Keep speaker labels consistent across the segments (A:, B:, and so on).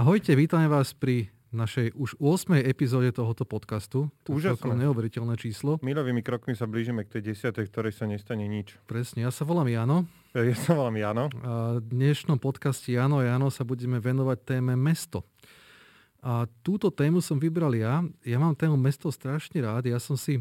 A: Ahojte, vítame vás pri našej už 8. epizóde tohoto podcastu. To celkom neuveriteľné číslo.
B: Milovými krokmi sa blížime k tej desiatej, ktorej sa nestane nič.
A: Presne, ja sa volám Jano.
B: Ja sa volám Jano.
A: A v dnešnom podcaste Jano a Jano sa budeme venovať téme mesto. A túto tému som vybral ja. Ja mám tému mesto strašne rád. Ja som si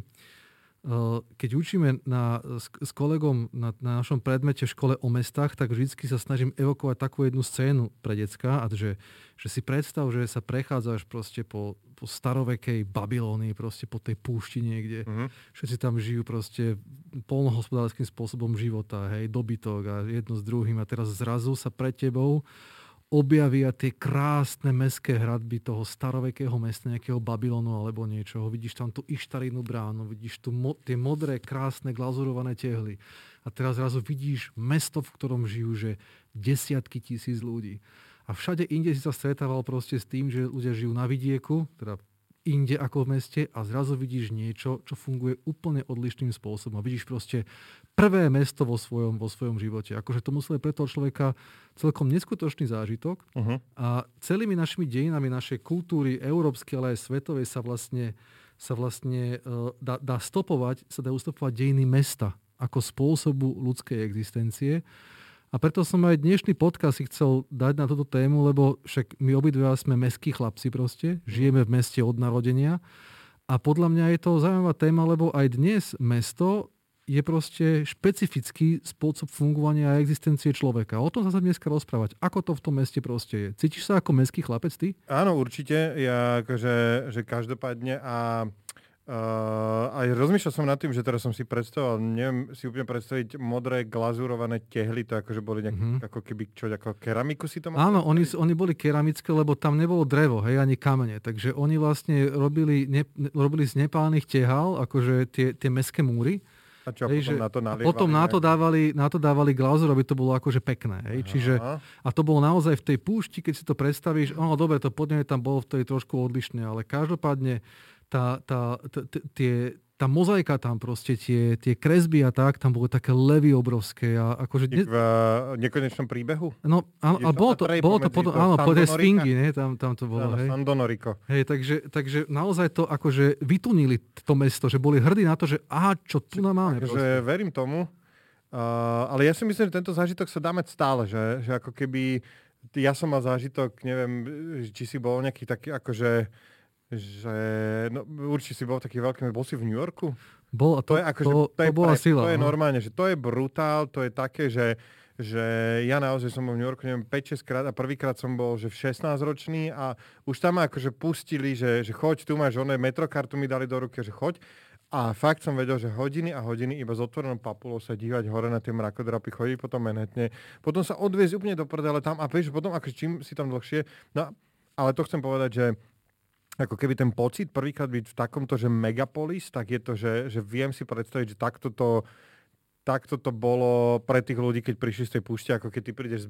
A: keď učíme na, s, s kolegom na, na našom predmete v škole o mestách, tak vždy sa snažím evokovať takú jednu scénu pre decka, a že, že si predstav, že sa prechádzaš proste po, po starovekej Babylónii, proste po tej púšti niekde. Uh-huh. Všetci tam žijú proste polnohospodárským spôsobom života, hej, dobytok a jedno s druhým a teraz zrazu sa pred tebou objavia tie krásne mestské hradby toho starovekého mesta, nejakého Babylonu alebo niečoho. Vidíš tam tú Ištarínu bránu, vidíš tu mo- tie modré, krásne, glazurované tehly. A teraz zrazu vidíš mesto, v ktorom žijú že desiatky tisíc ľudí. A všade inde si sa stretával proste s tým, že ľudia žijú na vidieku, teda inde ako v meste a zrazu vidíš niečo, čo funguje úplne odlišným spôsobom. A vidíš proste prvé mesto vo svojom, vo svojom živote. Akože to muselo pre toho človeka celkom neskutočný zážitok. Uh-huh. A celými našimi dejinami našej kultúry, európskej, ale aj svetovej sa vlastne, sa vlastne uh, dá, dá stopovať, sa dá ustopovať dejiny mesta ako spôsobu ľudskej existencie. A preto som aj dnešný podcast si chcel dať na túto tému, lebo však my obidva sme mestskí chlapci proste, žijeme v meste od narodenia. A podľa mňa je to zaujímavá téma, lebo aj dnes mesto je proste špecifický spôsob fungovania a existencie človeka. O tom sa sa dneska rozprávať. Ako to v tom meste proste je? Cítiš sa ako mestský chlapec ty?
B: Áno, určite. Ja akože, že každopádne a Uh, aj rozmýšľal som nad tým, že teraz som si predstavoval, neviem si úplne predstaviť modré glazurované tehly, to akože boli nejak, mm-hmm. ako keby čo, ako keramiku si to
A: Áno, oni, oni boli keramické, lebo tam nebolo drevo, hej, ani kamene. Takže oni vlastne robili, ne, robili z nepálnych tehal, akože tie, tie meské múry.
B: A čo, hej, potom že, na to nalievali?
A: Potom na to, dávali, na to dávali glazur, aby to bolo akože pekné. Hej. Čiže, a to bolo naozaj v tej púšti, keď si to predstavíš, ono dobre, to podne tam bolo v tej trošku odlišné, ale každopádne tá, tá, tá, tie, tá mozaika tam proste, tie, tie kresby a tak, tam boli také levy obrovské. A akože
B: ne... V uh, nekonečnom príbehu?
A: No, a, a bolo to, bolo to potom, áno, po tej spingy, ne, tam, tam to bolo.
B: Áno,
A: hej.
B: Sandonoriko.
A: Hej, takže, takže naozaj to akože vytunili to mesto, že boli hrdí na to, že aha, čo tu nám máme.
B: Takže verím tomu, uh, ale ja si myslím, že tento zážitok sa dá mať stále, že, že ako keby ja som mal zážitok, neviem, či si bol nejaký taký akože že no, určite si bol taký veľký, bol si v New Yorku?
A: Bol, a to, to, je, ako, to, to, je, bola pre, sila.
B: To je no. normálne, že to je brutál, to je také, že že ja naozaj som bol v New Yorku, neviem, 5-6 krát a prvýkrát som bol, že v 16 ročný a už tam ma akože pustili, že, že choď, tu máš oné metrokartu mi dali do ruky, že choď. A fakt som vedel, že hodiny a hodiny iba s otvorenou papulou sa dívať hore na tie mrakodrapy, chodiť potom Manhattane, potom sa odviezť úplne do prdele tam a vieš, potom akože čím si tam dlhšie, no ale to chcem povedať, že ako keby ten pocit prvýkrát byť v takomto, že megapolis, tak je to, že, že viem si predstaviť, že takto to takto to bolo pre tých ľudí, keď prišli z tej púšte, ako keď ty prídeš,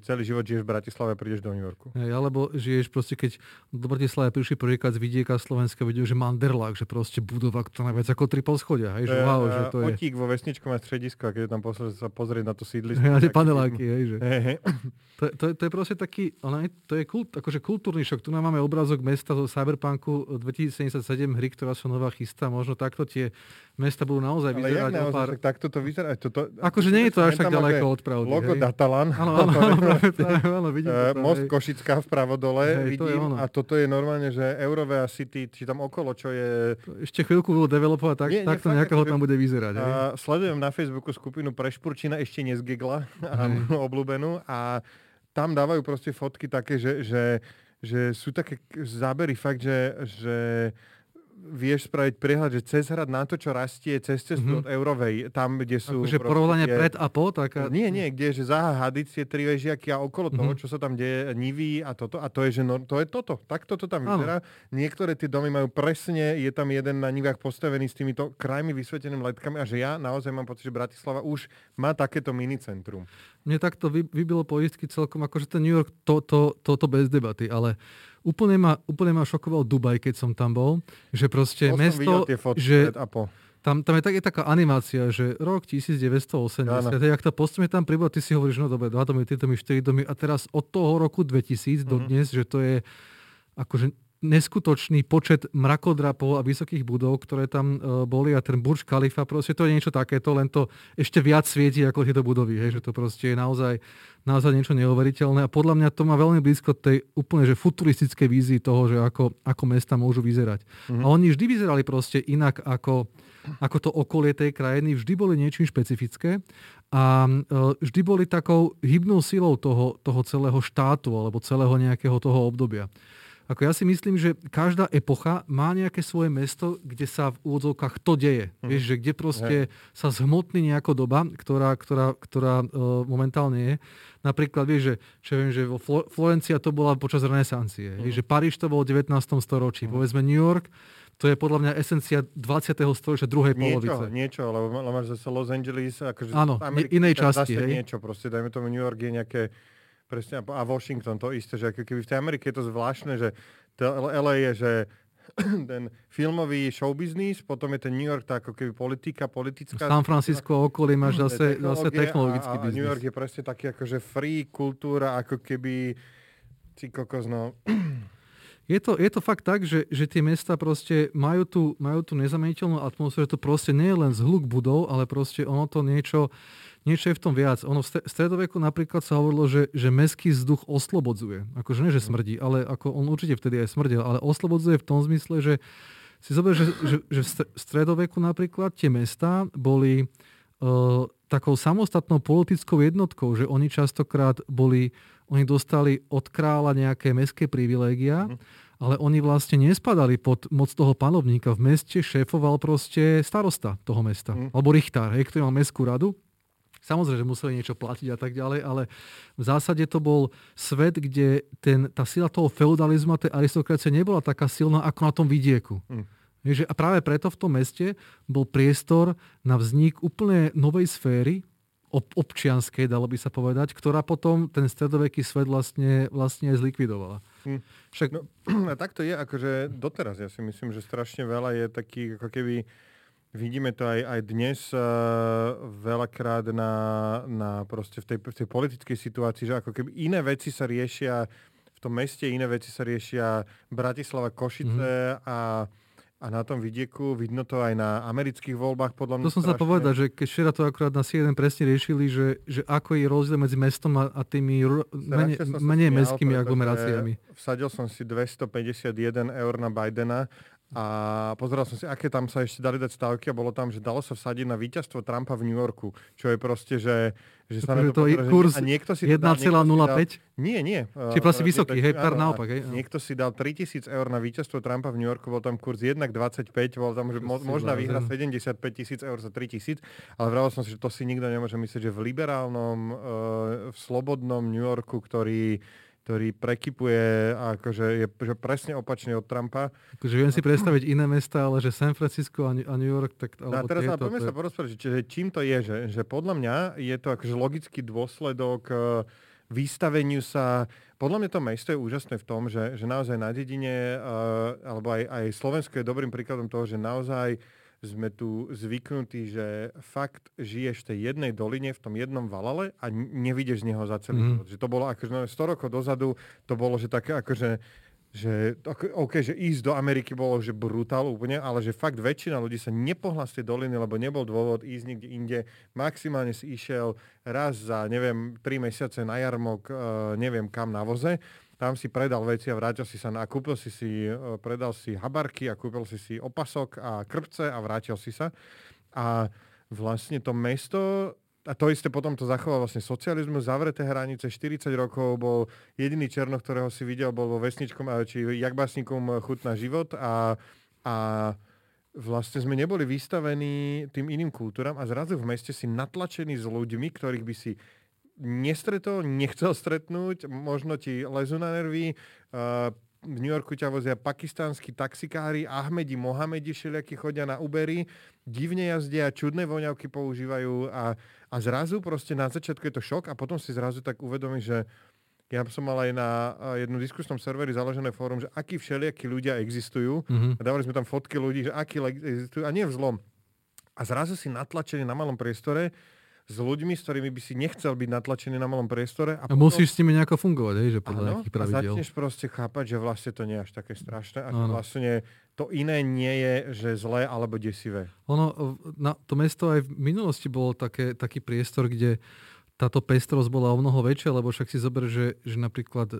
B: celý život žiješ v Bratislave a prídeš do New Yorku.
A: Hey, alebo žiješ proste, keď do Bratislave prišli prvýkrát z vidieka Slovenska, videl, že Manderlák, že proste budova, ktorá najviac ako tri poschodia. Hej, že, wow, že to
B: je... Otík vo vesničkom a stredisku a keď tam poslal sa pozrieť na to sídlisko.
A: Ja, tie paneláky, hej, že... Hey, hey. To, to, to, je proste taký, ale to je kult, akože kultúrny šok. Tu máme obrázok mesta zo Cyberpunku 2077 hry, ktorá sa nová chystá. Možno takto tie mesta budú naozaj vyzerať. Ale
B: naozaj, pár... tak takto to vyzerá. Toto,
A: akože nie je to až tak ďaleko od pravdy.
B: Logo
A: hej.
B: Datalan.
A: Áno, áno, áno,
B: vidím to, Most hej. Košická vpravo dole, hej, vidím. To a toto je normálne, že Eurovea City, či tam okolo, čo je...
A: Ešte chvíľku budú developovať, tak, nie, takto nejakého tam bude vyzerať.
B: Hej. A sledujem na Facebooku skupinu Prešpurčina, ešte nezgigla, obľúbenú. A tam dávajú proste fotky také, že, že, že sú také zábery fakt, že, že vieš spraviť prehľad, že cez hrad na to, čo rastie cez cestu mm-hmm. od Eurovej, tam, kde sú...
A: Akože porovnanie pred a po? Taká...
B: Nie, nie, kde je, že Zaha Hadic je tri vežiaky a okolo mm-hmm. toho, čo sa tam deje, Nivy a toto. A to je, že no, to je toto. Tak toto tam vyzerá. Niektoré tie domy majú presne, je tam jeden na Nivách postavený s týmito krajmi vysvetenými letkami a že ja naozaj mám pocit, že Bratislava už má takéto minicentrum.
A: Mne takto vybilo poistky celkom, akože ten New York, to, to, to, to bez debaty, ale Úplne ma, úplne ma šokoval Dubaj, keď som tam bol, že proste
B: Bol
A: mesto,
B: tie fotky
A: že
B: a po.
A: tam, tam je, tak, je taká animácia, že rok 1980, jak to postupne tam pribúda, ty si hovoríš, no dobre, dva domy, tri domy, štyri domy a teraz od toho roku 2000 mm-hmm. do mhm. dnes, že to je akože neskutočný počet mrakodrapov a vysokých budov, ktoré tam uh, boli a ten Burj Khalifa, proste to je niečo takéto, len to ešte viac svieti ako tieto budovy, hej, že to proste je naozaj, naozaj niečo neuveriteľné a podľa mňa to má veľmi blízko tej úplne že futuristickej vízii toho, že ako, ako mesta môžu vyzerať. Mm-hmm. A oni vždy vyzerali proste inak ako, ako to okolie tej krajiny, vždy boli niečím špecifické a uh, vždy boli takou hybnou silou toho, toho celého štátu alebo celého nejakého toho obdobia. Ako ja si myslím, že každá epocha má nejaké svoje mesto, kde sa v úvodzovkách to deje. Mm. Vieš, že kde proste yeah. sa zhmotní nejaká doba, ktorá, ktorá, ktorá uh, momentálne je. Napríklad, vieš, že, čo viem, že vo Flo- Florencia to bola počas renesancie. Mm. Vieš, že Paríž to bolo v 19. storočí. Mm. Povedzme New York, to je podľa mňa esencia 20. storočia druhej
B: niečo,
A: polovice.
B: Niečo, lebo máš zase Los Angeles, akože
A: Áno, inej časti. Hej.
B: niečo, proste dajme tomu New York je nejaké Presne, a Washington to isté, že ako keby v tej Amerike je to zvláštne, že to LA je, že ten filmový showbiznis, potom je ten New York, tá ako keby politika, politická...
A: San Francisco okolí máš zase, zase technologický
B: a, a
A: biznis.
B: New York je presne taký akože free kultúra, ako keby... Ty kokos, no...
A: Je to, je to fakt tak, že, že tie mesta proste majú tú, majú tú nezameniteľnú atmosféru, to proste nie je len zhluk budov, ale proste ono to niečo, niečo je v tom viac. Ono v stredoveku napríklad sa hovorilo, že, že mestský vzduch oslobodzuje. Akože nie, že smrdí, ale ako on určite vtedy aj smrdil, ale oslobodzuje v tom zmysle, že si zober, že, že, že v stredoveku napríklad tie mesta boli uh, takou samostatnou politickou jednotkou, že oni častokrát boli oni dostali od kráľa nejaké mestské privilégia, mm. ale oni vlastne nespadali pod moc toho panovníka. V meste šéfoval proste starosta toho mesta, mm. alebo richtár, hej, ktorý mal mestskú radu. Samozrejme, že museli niečo platiť a tak ďalej, ale v zásade to bol svet, kde ten, tá sila toho feudalizmu tej aristokracie nebola taká silná ako na tom vidieku. Mm. a práve preto v tom meste bol priestor na vznik úplne novej sféry, ob- občianskej, dalo by sa povedať, ktorá potom ten stredoveký svet vlastne, vlastne zlikvidovala. Hm.
B: Však... No, a tak to je akože doteraz. Ja si myslím, že strašne veľa je takých, ako keby vidíme to aj, aj dnes uh, veľakrát na, na proste v tej, v tej politickej situácii, že ako keby iné veci sa riešia v tom meste, iné veci sa riešia Bratislava, Košice mm-hmm. a a na tom vidieku, vidno to aj na amerických voľbách, podľa mňa.
A: To som sa povedať, že keď včera to akurát na jeden presne riešili, že, že ako je rozdiel medzi mestom a, a tými menej, menej mestskými aglomeráciami.
B: Vsadil som si 251 eur na Bidena a pozeral som si, aké tam sa ešte dali dať stavky a bolo tam, že dalo sa vsadiť na víťazstvo Trumpa v New Yorku, čo je proste, že, že
A: sa to, to pozera, kurz a niekto si 1,05?
B: Nie, nie.
A: Či uh, vysoký, hej, pár naopak. Hej.
B: Niekto si dal 3000 eur na víťazstvo Trumpa v New Yorku, bol tam kurz 1,25, bol tam, že mo, možná výhra 75 tisíc eur za 3000, ale vravel som si, že to si nikto nemôže myslieť, že v liberálnom, uh, v slobodnom New Yorku, ktorý ktorý prekypuje a akože je že presne opačne od Trumpa.
A: Akože viem si predstaviť iné mesta, ale že San Francisco a New York, tak...
B: No a teraz tieto, poďme to... sa porozprávať, že, čím to je, že, že podľa mňa je to akože logický dôsledok uh, vystaveniu sa... Podľa mňa to mesto je úžasné v tom, že, že naozaj na dedine, uh, alebo aj, aj Slovensko je dobrým príkladom toho, že naozaj sme tu zvyknutí, že fakt žiješ v tej jednej doline, v tom jednom valale a nevidíš z neho za celý mm. život. Že to bolo akože 100 no, rokov dozadu, to bolo, že také akože že, OK, že ísť do Ameriky bolo že brutál úplne, ale že fakt väčšina ľudí sa nepohla z tej doliny, lebo nebol dôvod ísť niekde inde. Maximálne si išiel raz za, neviem, 3 mesiace na jarmok, uh, neviem kam na voze tam si predal veci a vrátil si sa na, kúpil si si, e, predal si habarky a kúpil si si opasok a krpce a vrátil si sa. A vlastne to mesto, a to isté potom to zachoval vlastne socializmus, zavreté hranice, 40 rokov bol jediný černo, ktorého si videl, bol vo vesničkom, či jakbásnikom chutná život a, a vlastne sme neboli vystavení tým iným kultúram a zrazu v meste si natlačení s ľuďmi, ktorých by si nestretol, nechcel stretnúť, možno ti lezu na nervy. Uh, v New Yorku ťa vozia pakistánsky taxikári, Ahmedi, Mohamedi všelijakí chodia na Ubery, divne jazdia, čudné voňavky používajú a, a zrazu proste na začiatku je to šok a potom si zrazu tak uvedomíš, že ja som mal aj na jednom diskusnom serveri založené fórum, že akí všelijakí ľudia existujú mm-hmm. a dávali sme tam fotky ľudí, že akí existujú a nie v zlom a zrazu si natlačený na malom priestore s ľuďmi, s ktorými by si nechcel byť natlačený na malom priestore.
A: A, a potom... musíš s nimi nejako fungovať, hej, že podľa nejakých pravidel.
B: A začneš proste chápať, že vlastne to nie je až také strašné a že vlastne to iné nie je, že zlé alebo desivé.
A: Ono, na, to mesto aj v minulosti bolo také, taký priestor, kde táto pestrosť bola o mnoho väčšia, lebo však si zober, že, že napríklad e,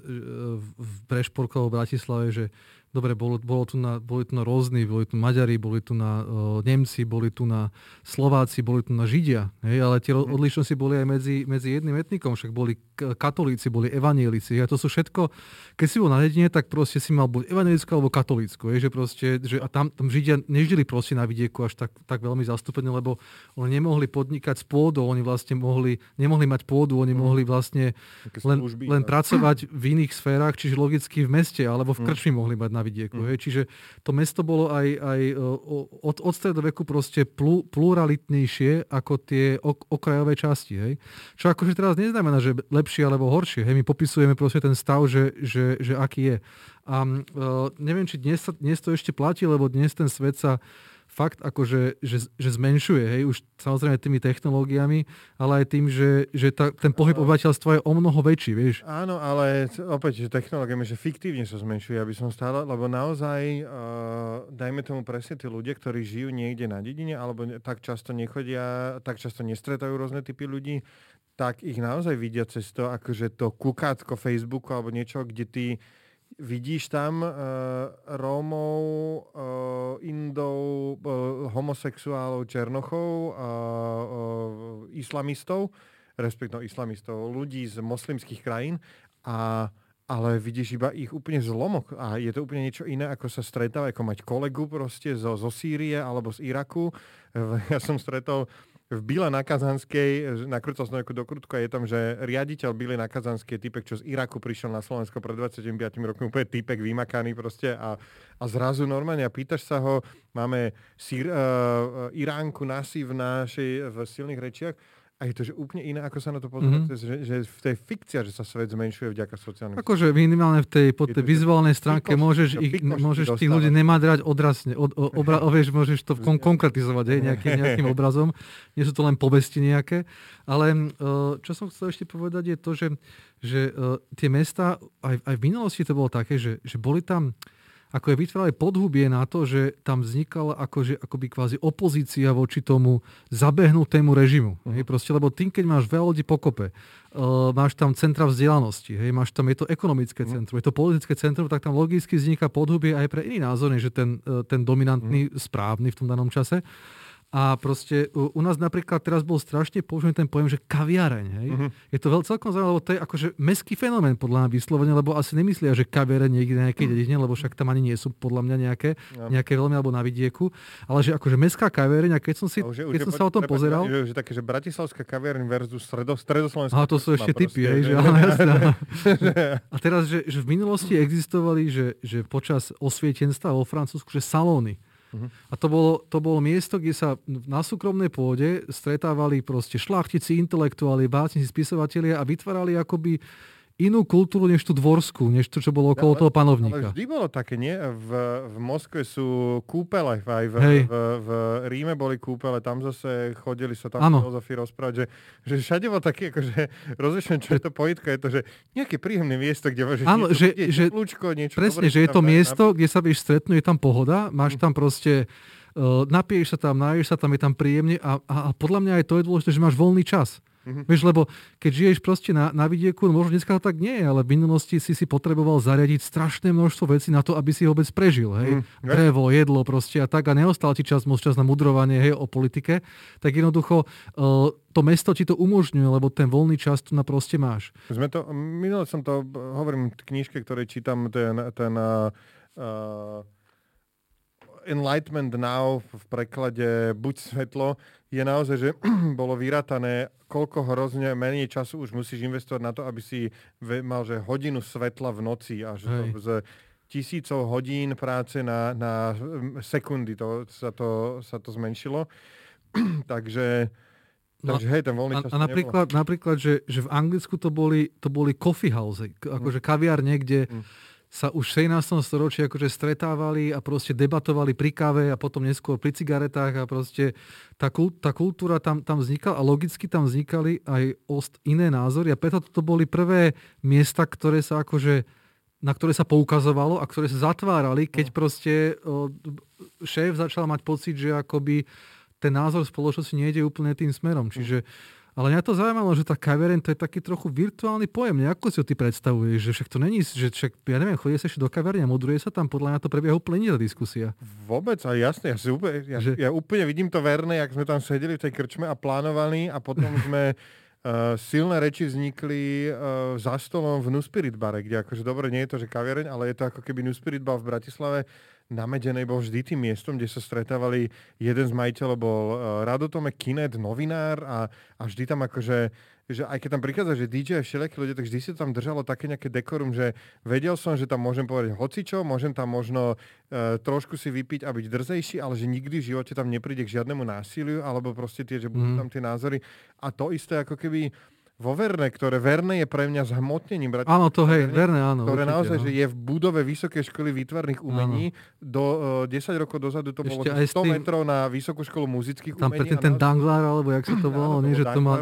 A: v Prešporkovo v Bratislave, že dobre, bolo, bolo tu na, boli tu na rôzni, boli tu Maďari, boli tu na uh, Nemci, boli tu na Slováci, boli tu na Židia, hej, ale tie mhm. odlišnosti boli aj medzi, medzi jedným etnikom, však boli katolíci, boli evanielici. A to sú všetko, keď si bol na dedine, tak proste si mal buď evanielickú alebo katolícku. Je, že proste, že, a tam, tam Židia nežili proste na vidieku až tak, tak veľmi zastúpení, lebo oni nemohli podnikať s pôdou, oni vlastne mohli, nemohli mať pôdu, oni mm. mohli vlastne len, služby, len pracovať v iných sférach, čiže logicky v meste, alebo v mhm. krčmi mm. mohli mať na vidieku. Mm. Hej. Čiže to mesto bolo aj, aj e, od, od stredoveku proste plu, pluralitnejšie ako tie ok, okrajové časti. Hej. Čo akože teraz neznamená, že lepšie alebo horšie. Hej. My popisujeme proste ten stav, že, že, že aký je. A uh, neviem, či dnes, sa, dnes to ešte platí, lebo dnes ten svet sa fakt akože že, že zmenšuje, hej, už samozrejme tými technológiami, ale aj tým, že, že tá, ten pohyb obyvateľstva je o mnoho väčší, vieš.
B: Áno, ale opäť, že technológiami, že fiktívne sa zmenšuje, aby som stále, lebo naozaj, uh, dajme tomu presne tí ľudia, ktorí žijú niekde na dedine, alebo tak často nechodia, tak často nestretajú rôzne typy ľudí, tak ich naozaj vidia cez to, akože to kukátko Facebooku alebo niečo, kde ty vidíš tam uh, Rómov, uh, Indov, uh, homosexuálov, Černochov, uh, uh, islamistov, respektíve islamistov, ľudí z moslimských krajín a ale vidíš iba ich úplne zlomok a je to úplne niečo iné, ako sa stretávať, ako mať kolegu proste zo, zo Sýrie alebo z Iraku. Ja som stretol v Bile na Kazanskej, nakrúcal som nejakú dokrutku a je tam, že riaditeľ Bile na Kazanskej, typek, čo z Iraku prišiel na Slovensko pred 25 rokmi, úplne typek vymakaný proste a, a zrazu normálne a pýtaš sa ho, máme sír, uh, Iránku nasi v našej v silných rečiach a je to že úplne iné, ako sa na to pozerá, mm-hmm. že, že v tej fikcia, že sa svet zmenšuje vďaka sociálnym
A: Akože minimálne v tej, po tej vizuálnej stránke pikoš, môžeš, ich, môžeš tých ľudí nemadrať odrazne, od, obra, vieš, môžeš to konkretizovať hej, nejaký, nejakým obrazom. Nie sú to len povesti nejaké. Ale uh, čo som chcel ešte povedať je to, že, že uh, tie mesta, aj, aj v minulosti to bolo také, že, že boli tam ako je vytvárali podhubie na to, že tam vznikala akože, akoby kvázi opozícia voči tomu zabehnutému režimu. Uh-huh. Hej, proste, lebo tým, keď máš veľa ľudí pokope, uh, máš tam centra vzdelanosti, hej, máš tam, je to ekonomické uh-huh. centrum, je to politické centrum, tak tam logicky vzniká podhubie aj pre iný názor, než ten, uh, ten dominantný, uh-huh. správny v tom danom čase. A proste u, u nás napríklad teraz bol strašne použitý ten pojem, že kaviareň. Hej? Uh-huh. Je to veľ, celkom zaujímavé, lebo to je akože meský fenomén podľa mňa vyslovene, lebo asi nemyslia, že kaviareň niekde na nejakej dedine, lebo však tam ani nie sú podľa mňa nejaké, ja. nejaké veľmi alebo na vidieku. Ale že akože mestská kaviareň, a keď som, si, už je, keď už som sa o tom pozeral...
B: Že, že také, že bratislavská kaviareň versus stredo, stredoslovenská...
A: A to sú ešte typy, hej, že, ale jasná. A teraz, že, že v minulosti existovali, že, že počas osvietenstva vo Francúzsku, že salóny Uh-huh. A to bolo, to bolo miesto, kde sa na súkromnej pôde stretávali proste šlachtici, intelektuáli, básnici, spisovatelia a vytvárali akoby inú kultúru než tú dvorskú, než to, čo bolo okolo ale, toho panovníka.
B: Ale vždy bolo také, nie? V, v Moskve sú kúpele, aj v, v, v, v Ríme boli kúpele, tam zase chodili sa tam filozofii rozprávať, že, že všade bol taký, akože rozlišujem, čo je to pojitka, je to, že nejaké príjemné miesto, kde môžeš
A: Áno, že, že, lúčko, niečo presne, že je to miesto, kde sa vieš stretnúť, je tam pohoda, máš tam proste uh, napiješ sa tam, naješ sa tam, je tam príjemne a, a, a podľa mňa aj to je dôležité, že máš voľný čas. Mm-hmm. Vieš, lebo keď žiješ proste na, na vidieku, no možno dneska to tak nie je, ale v minulosti si si potreboval zariadiť strašné množstvo vecí na to, aby si ho vôbec prežil. Hej? Mm, Drevo, jedlo proste a tak a neostal ti čas, moc čas na mudrovanie hej, o politike, tak jednoducho uh, to mesto ti to umožňuje, lebo ten voľný čas tu na proste máš.
B: Sme to, minule som to, hovorím v knižke, ktorej čítam ten, ten uh, Enlightenment Now v preklade Buď svetlo, je naozaj, že bolo vyratané, koľko hrozne menej času už musíš investovať na to, aby si mal že hodinu svetla v noci a že to z tisícov hodín práce na, na sekundy to, sa, to, sa to zmenšilo. Takže No, Takže hej, ten voľný čas
A: a, a napríklad, napríklad že, že v Anglicku to boli, to boli coffee house, akože kaviár niekde mm sa už v 16. storočí akože stretávali a proste debatovali pri káve a potom neskôr pri cigaretách a proste tá, tá kultúra tam, tam vznikala a logicky tam vznikali aj ost iné názory a preto to boli prvé miesta, ktoré sa akože na ktoré sa poukazovalo a ktoré sa zatvárali, keď no. proste šéf začal mať pocit, že akoby ten názor spoločnosti nejde úplne tým smerom. Čiže ale mňa to zaujímalo, že tá kavereň to je taký trochu virtuálny pojem. Ako si ho ty predstavuješ? Že však to není, že však, ja neviem, chodí sa ešte do kaverne a modruje sa tam, podľa mňa to prebieha úplne iná diskusia.
B: Vôbec, a jasne, ja, si úplne, ja, že... ja úplne vidím to verné, jak sme tam sedeli v tej krčme a plánovali a potom sme Uh, silné reči vznikli uh, za stolom v Nuspirit bare, kde akože dobre, nie je to, že kaviareň, ale je to ako keby Nuspirit bar v Bratislave na Medenej bol vždy tým miestom, kde sa stretávali, jeden z majiteľov bol uh, Radotome Kinet, novinár a, a vždy tam akože že aj keď tam prichádza, že DJ a všelijakí ľudia, tak vždy to tam držalo také nejaké dekorum, že vedel som, že tam môžem povedať hocičo, môžem tam možno uh, trošku si vypiť a byť drzejší, ale že nikdy v živote tam nepríde k žiadnemu násiliu, alebo proste tie, že budú mm. tam tie názory. A to isté ako keby vo Verne, ktoré Verne je pre mňa zhmotnením
A: Bratislavy. Áno, to hej, Verne, áno.
B: Ktoré určite, naozaj, no. že je v budove Vysokej školy výtvarných umení. Áno. Do uh, e, 10 rokov dozadu to Ešte bolo 100 tým, metrov na Vysokú školu muzických
A: tam umení. Tam predtým ten Danglar, alebo jak sa to volalo, nie, že to má,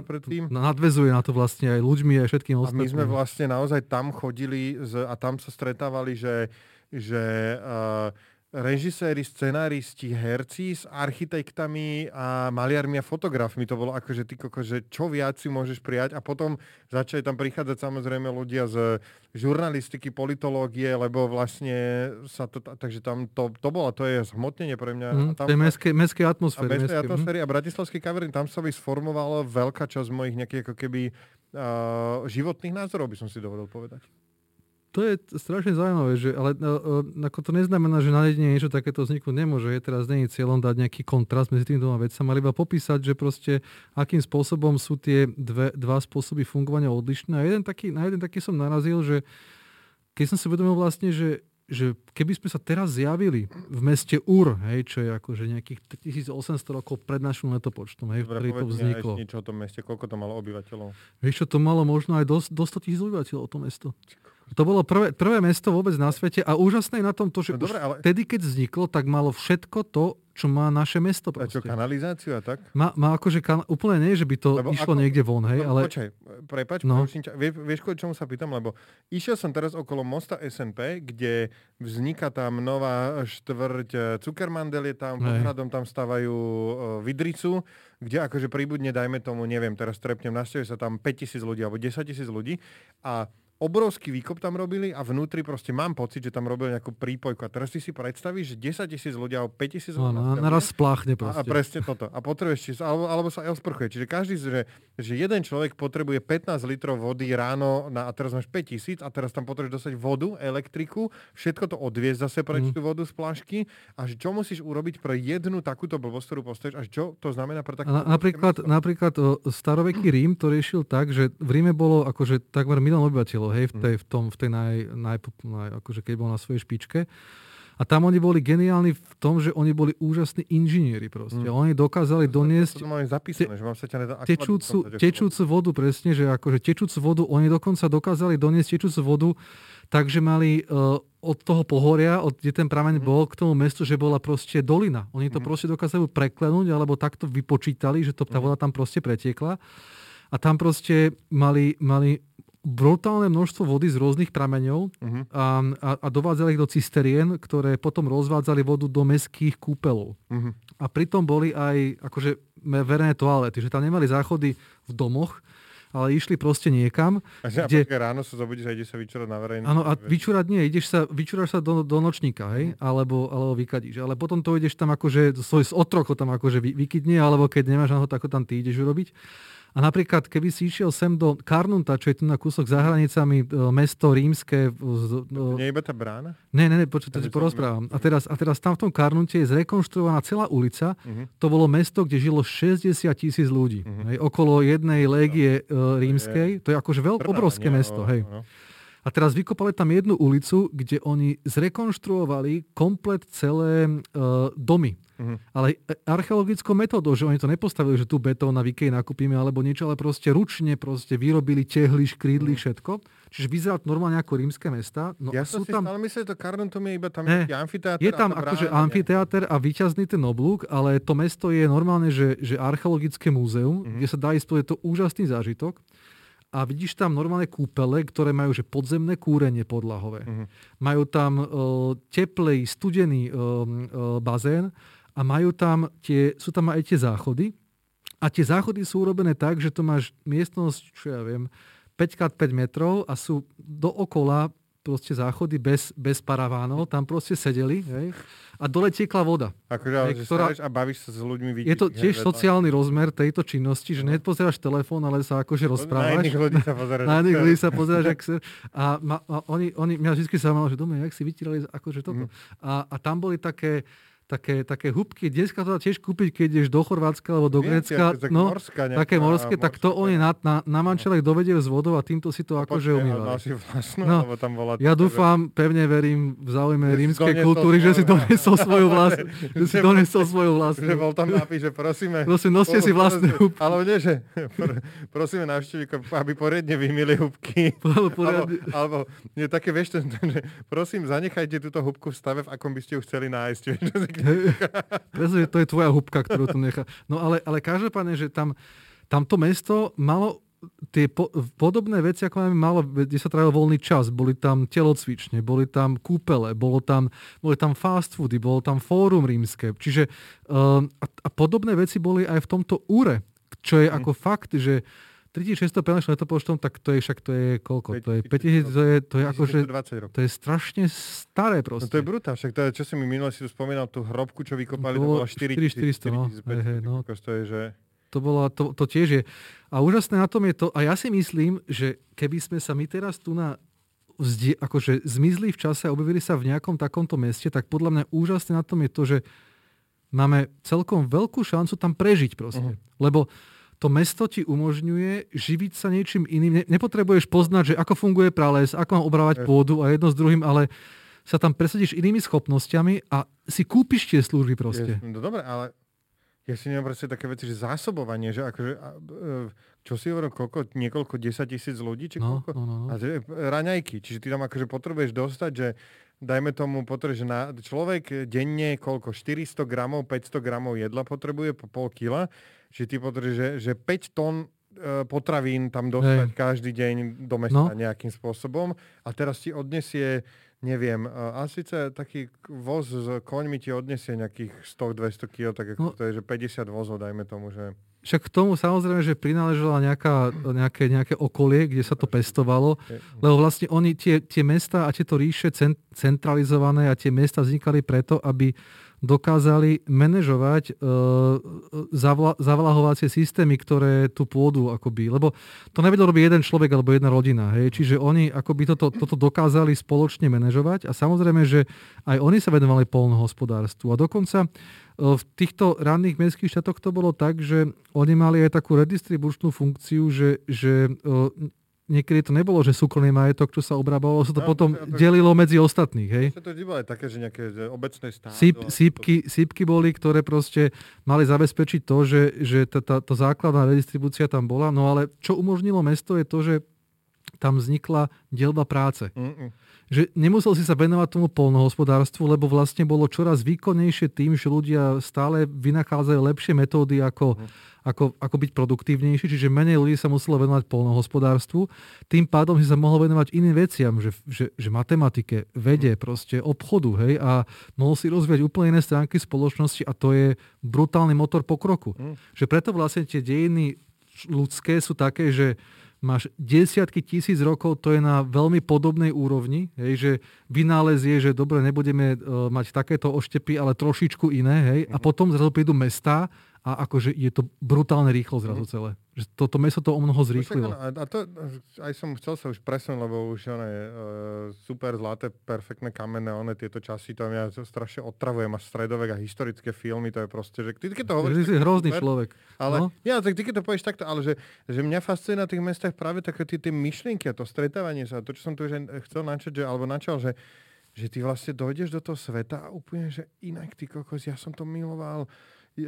A: nadvezuje na to vlastne aj ľuďmi, aj všetkým ostatným.
B: A my sme vlastne naozaj tam chodili z, a tam sa stretávali, že, že uh, režiséri, scenáristi, herci s architektami a maliarmi a fotografmi. To bolo ako, že ty koko, že čo viac si môžeš prijať a potom začali tam prichádzať samozrejme ľudia z žurnalistiky, politológie, lebo vlastne sa to, takže tam to, to bolo, to je zhmotnenie pre mňa.
A: Mm, tam, tej mestskej, mestskej atmosféry.
B: A mestskej atmosféry a bratislavský kaverín, tam sa by sformovala veľká časť mojich nejakých ako keby uh, životných názorov, by som si dovolil povedať
A: to je strašne zaujímavé, že, ale no, ako to neznamená, že na jedine niečo takéto vzniknúť nemôže. Je teraz není cieľom dať nejaký kontrast medzi tými dvoma vecami, ale iba popísať, že proste akým spôsobom sú tie dve, dva spôsoby fungovania odlišné. A jeden taký, na jeden taký som narazil, že keď som si uvedomil vlastne, že že keby sme sa teraz zjavili v meste Ur, hej, čo je akože nejakých 1800 rokov pred našim letopočtom, hej,
B: Dobre,
A: ktorý to vzniklo.
B: niečo o tom meste, koľko to malo obyvateľov?
A: Vieš čo, to malo možno aj do, do 100 tisíc obyvateľov to mesto. To bolo prvé, prvé mesto vôbec na svete a úžasné na tom to, že no, dobre, ale... vtedy, keď vzniklo, tak malo všetko to, čo má naše mesto.
B: Proste. A čo, kanalizáciu a tak?
A: Má, má akože, kan... úplne nie, že by to lebo išlo ako... niekde von, hej,
B: no, ale... Počkaj, prepač, no. ťa. Vie, vieš, kvôli čomu sa pýtam, lebo išiel som teraz okolo mosta SNP, kde vzniká tam nová štvrť e, Cukermandel je tam, pod hradom tam stavajú uh, Vidricu, kde akože príbudne, dajme tomu, neviem, teraz trepnem, nastavuje sa tam 5000 ľudí alebo 10 tisíc ľudí a obrovský výkop tam robili a vnútri proste mám pocit, že tam robili nejakú prípojku. A teraz si si predstavíš, že 10 tisíc ľudí alebo 5 tisíc ľudí.
A: No, naraz spláchne proste.
B: A, a presne toto. A potrebuješ, alebo, alebo sa aj osprchuje. Čiže každý, že, že jeden človek potrebuje 15 litrov vody ráno na, a teraz máš 5 tisíc a teraz tam potrebuješ dostať vodu, elektriku, všetko to odviezť zase preč mm. tú vodu z plášky a že čo musíš urobiť pre jednu takúto blbosť, ktorú postavíš a čo to znamená pre takúto
A: Napríklad, napríklad staroveký Rím to riešil tak, že v Ríme bolo akože takmer milión obyvateľov bolo, hej, v tej, v tom, v tej naj, naj, naj, akože keď bol na svojej špičke. A tam oni boli geniálni v tom, že oni boli úžasní inžinieri proste. Mm. Oni dokázali doniesť
B: to, to, to zapísané, te, že mám sa ťa nedá,
A: tečúcu, tečúcu vodu, presne, že akože tečúcu vodu, oni dokonca dokázali doniesť tečúcu vodu, takže mali uh, od toho pohoria, od, kde ten prameň mm. bol, k tomu mestu, že bola proste dolina. Oni to mm. proste dokázali preklenúť, alebo takto vypočítali, že to, tá mhm. voda tam proste pretiekla. A tam proste mali, mali brutálne množstvo vody z rôznych prameňov uh-huh. a, a, a dovádzali ich do cisterien, ktoré potom rozvádzali vodu do meských kúpelov. Uh-huh. A pritom boli aj akože verejné toalety, že tam nemali záchody v domoch, ale išli proste niekam.
B: A že kde... ráno sa zobudíš a ideš sa vyčúrať na verejný.
A: Áno, a vyčúrať nie, ideš sa, vyčúraš sa do, do nočníka, hej, uh-huh. alebo, alebo vykadíš. Ale potom to ideš tam akože, svoj otroko tam akože vy, vykydne, alebo keď nemáš na to, tak tam ty ideš urobiť. A napríklad, keby si išiel sem do Karnunta, čo je tu na kúsok za hranicami, e, mesto rímske...
B: To nie iba tá brána?
A: Ne, ne, ne, počuť, to porozprávam. A teraz, a teraz tam v tom Karnunte je zrekonštruovaná celá ulica. Uh-huh. To bolo mesto, kde žilo 60 tisíc ľudí. Uh-huh. Hej, okolo jednej légie uh, rímskej. To je akože veľ, obrovské mesto. hej. No. A teraz vykopali tam jednu ulicu, kde oni zrekonštruovali komplet celé uh, domy. Uh-huh. Ale archeologickou metódou, že oni to nepostavili, že tu betón na Vikej nakúpime alebo niečo, ale proste ručne proste vyrobili tehly, škrídly, uh-huh. všetko. Čiže vyzerá to normálne ako rímske mesta. No
B: ja
A: sú
B: si
A: tam...
B: stále myslím, že to Karnuntum je iba tam ne, amfiteáter.
A: Je tam akože amfiteáter a vyťazný ten oblúk, ale to mesto je normálne, že, že archeologické múzeum, uh-huh. kde sa dá ísť, je to úžasný zážitok a vidíš tam normálne kúpele, ktoré majú že podzemné kúrenie podlahové. Uh-huh. Majú tam uh, teplej, studený uh, uh, bazén a majú tam tie, sú tam aj tie záchody. A tie záchody sú urobené tak, že to máš miestnosť, čo ja viem, 5x5 metrov a sú dookola proste záchody bez, bez paravánov, tam proste sedeli hej, a dole tiekla voda.
B: Akože, hej, ktorá, a bavíš sa s ľuďmi. Vidí,
A: je to tiež hej, sociálny rozmer tejto činnosti, že no. nepozeráš telefón, ale sa akože rozprávaš.
B: Na iných ľudí sa pozeráš.
A: Na iných ľudí sa pozeráš. ak sa, a, ma, a oni, oni, mňa vždy sa že doma, jak si vytírali akože toto. Mm. A, a tam boli také, také, také hubky. Dneska to dá tiež kúpiť, keď ideš do Chorvátska alebo do Grécka. No, morská nejaká, také morské, morská, tak to oni na, na, na mančelek dovedie s vodou a týmto si to akože umývali.
B: No, tam bola
A: ja dúfam, pevne verím v záujme rímskej kultúry, že si donesol svoju vlastnú. že si donesol svoju vlastnú.
B: Že bol tam napíš, že prosíme.
A: Prosím, noste si vlastné hubky.
B: Ale nie, že prosíme návštevníkov, aby poriadne vymili hubky. Alebo, nie, také, vieš, prosím, zanechajte túto hubku v stave, v akom by ste ju chceli nájsť.
A: Pretože to je tvoja hubka, ktorú tu nechá. No ale, ale každopádne, že tam, tam to mesto malo tie po, podobné veci, ako máme malo, kde sa trávil voľný čas. Boli tam telocvične, boli tam kúpele, bolo tam, boli tam fast foody, bolo tam fórum rímske. Čiže uh, a, a podobné veci boli aj v tomto úre, čo je mm. ako fakt, že 3600 letopočtom, tak to je však to je koľko? 5, to je 5000, to je, to je akože, to je strašne staré proste.
B: No to je brutál, však to je, čo si mi minule si tu spomínal, tú hrobku, čo vykopali, to, bolo 4400, no, hej, no. To je, že...
A: To, bolo, to, to tiež je. A úžasné na tom je to, a ja si myslím, že keby sme sa my teraz tu na vzdi, akože zmizli v čase a objavili sa v nejakom takomto meste, tak podľa mňa úžasné na tom je to, že máme celkom veľkú šancu tam prežiť proste. Uh-huh. Lebo to mesto ti umožňuje živiť sa niečím iným. nepotrebuješ poznať, že ako funguje prales, ako mám obrávať pôdu a jedno s druhým, ale sa tam presadíš inými schopnosťami a si kúpiš tie služby proste.
B: Je, no dobre, ale ja si neviem proste také veci, že zásobovanie, že akože, e, čo si hovorím, koľko, niekoľko, 10 tisíc ľudí, či no, koľko? No, no, no. A že, raňajky, čiže ty tam akože potrebuješ dostať, že dajme tomu, potrebuješ, že na, človek denne koľko, 400 gramov, 500 gramov jedla potrebuje po pol kila, že ty potrebuješ, že, že 5 tón e, potravín tam dostať Hej. každý deň do mesta no. nejakým spôsobom a teraz ti odnesie, neviem, a síce taký voz s koňmi ti odnesie nejakých 100-200 kg, tak ako no. to je, že 50 vozov, dajme tomu, že...
A: Však k tomu samozrejme, že prináležala nejaká, nejaké, nejaké okolie, kde sa to pestovalo, lebo vlastne oni, tie, tie mesta a tieto ríše centralizované a tie mesta vznikali preto, aby dokázali manažovať e, zavla, zavlahovacie systémy, ktoré tu pôdu akoby, lebo to nevedel robiť jeden človek alebo jedna rodina. Hej? Čiže oni akoby toto, toto dokázali spoločne manažovať a samozrejme, že aj oni sa venovali polnohospodárstvu a dokonca e, v týchto ranných mestských štátoch to bolo tak, že oni mali aj takú redistribučnú funkciu, že, že e, niekedy to nebolo, že súkromný majetok, čo sa obrábalo, sa to no, potom to, to, delilo medzi ostatných. Hej?
B: To bolo aj také, že nejaké že obecné stádo.
A: Síp, sípky, sípky boli, ktoré proste mali zabezpečiť to, že, že tá, tá, tá základná redistribúcia tam bola, no ale čo umožnilo mesto je to, že tam vznikla dielba práce. Mm-mm. Že nemusel si sa venovať tomu polnohospodárstvu, lebo vlastne bolo čoraz výkonnejšie tým, že ľudia stále vynachádzajú lepšie metódy, ako, mm. ako, ako byť produktívnejší, čiže menej ľudí sa muselo venovať polnohospodárstvu. Tým pádom si sa mohol venovať iným veciam, že, že, že matematike, vede, mm. proste obchodu, hej, a mohol si rozvíjať úplne iné stránky spoločnosti a to je brutálny motor pokroku. Mm. Že preto vlastne tie dejiny ľudské sú také, že máš desiatky tisíc rokov, to je na veľmi podobnej úrovni, hej, že vynález je, že dobre, nebudeme uh, mať takéto oštepy, ale trošičku iné, hej, a mhm. potom zrazu prídu mesta a akože je to brutálne rýchlo zrazu mm. celé. Že toto meso to o mnoho zrýchlilo.
B: A, to, aj som chcel sa už presunúť, lebo už one, uh, super zlaté, perfektné kamenné, one tieto časy, tam ja strašne otravujem až stredovek a historické filmy, to je proste, že ty, keď to hovoríš...
A: Ty si hrozný super, človek.
B: Ale, no? ja, tak ty keď to povieš takto, ale že, že mňa fascinuje na tých mestách práve také tie, tie myšlienky a to stretávanie sa, to, čo som tu už chcel načať, že, alebo načal, že, že ty vlastne dojdeš do toho sveta a úplne, že inak ty kokos, ja som to miloval,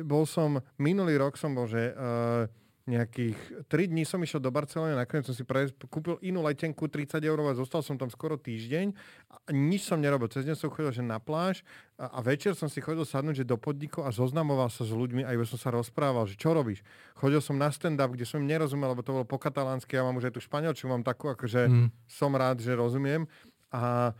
B: bol som, minulý rok som bol, že uh, nejakých 3 dní som išiel do Barcelony, nakoniec som si pre, kúpil inú letenku 30 eur a zostal som tam skoro týždeň a nič som nerobil. Cez deň som chodil že na pláž a, a večer som si chodil sadnúť že do podnikov a zoznamoval sa s ľuďmi a iba som sa rozprával, že čo robíš. Chodil som na stand-up, kde som im nerozumel, lebo to bolo po katalánsky, ja mám už aj tu španielčinu, mám takú, akože mm. som rád, že rozumiem. A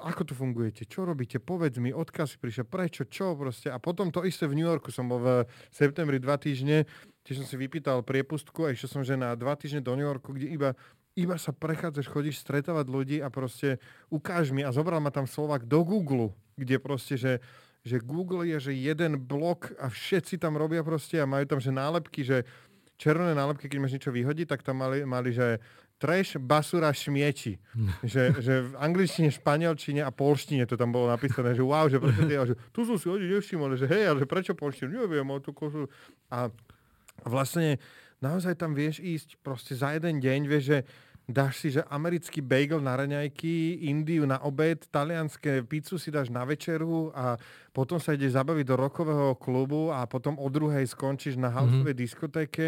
B: ako tu fungujete, čo robíte, povedz mi, odkaz si prišiel, prečo, čo proste. A potom to isté v New Yorku som bol v septembri dva týždne, tiež som si vypýtal priepustku a išiel som že na dva týždne do New Yorku, kde iba, iba sa prechádzaš, chodíš stretávať ľudí a proste ukáž mi. A zobral ma tam Slovak do Google, kde proste, že, že Google je, že jeden blok a všetci tam robia proste a majú tam, že nálepky, že červené nálepky, keď máš niečo vyhodiť, tak tam mali, mali že trash, basura, šmieči. že, že v angličtine, španielčine a polštine to tam bolo napísané, že wow, že prečo ty, že tu som si hodí nevšimol, že hej, ale že prečo polštinu, neviem, o tú kosu. A vlastne naozaj tam vieš ísť proste za jeden deň, vieš, že dáš si, že americký bagel na raňajky, Indiu na obed, talianské pizzu si dáš na večeru a potom sa ideš zabaviť do rokového klubu a potom o druhej skončíš na houseovej mm-hmm. diskotéke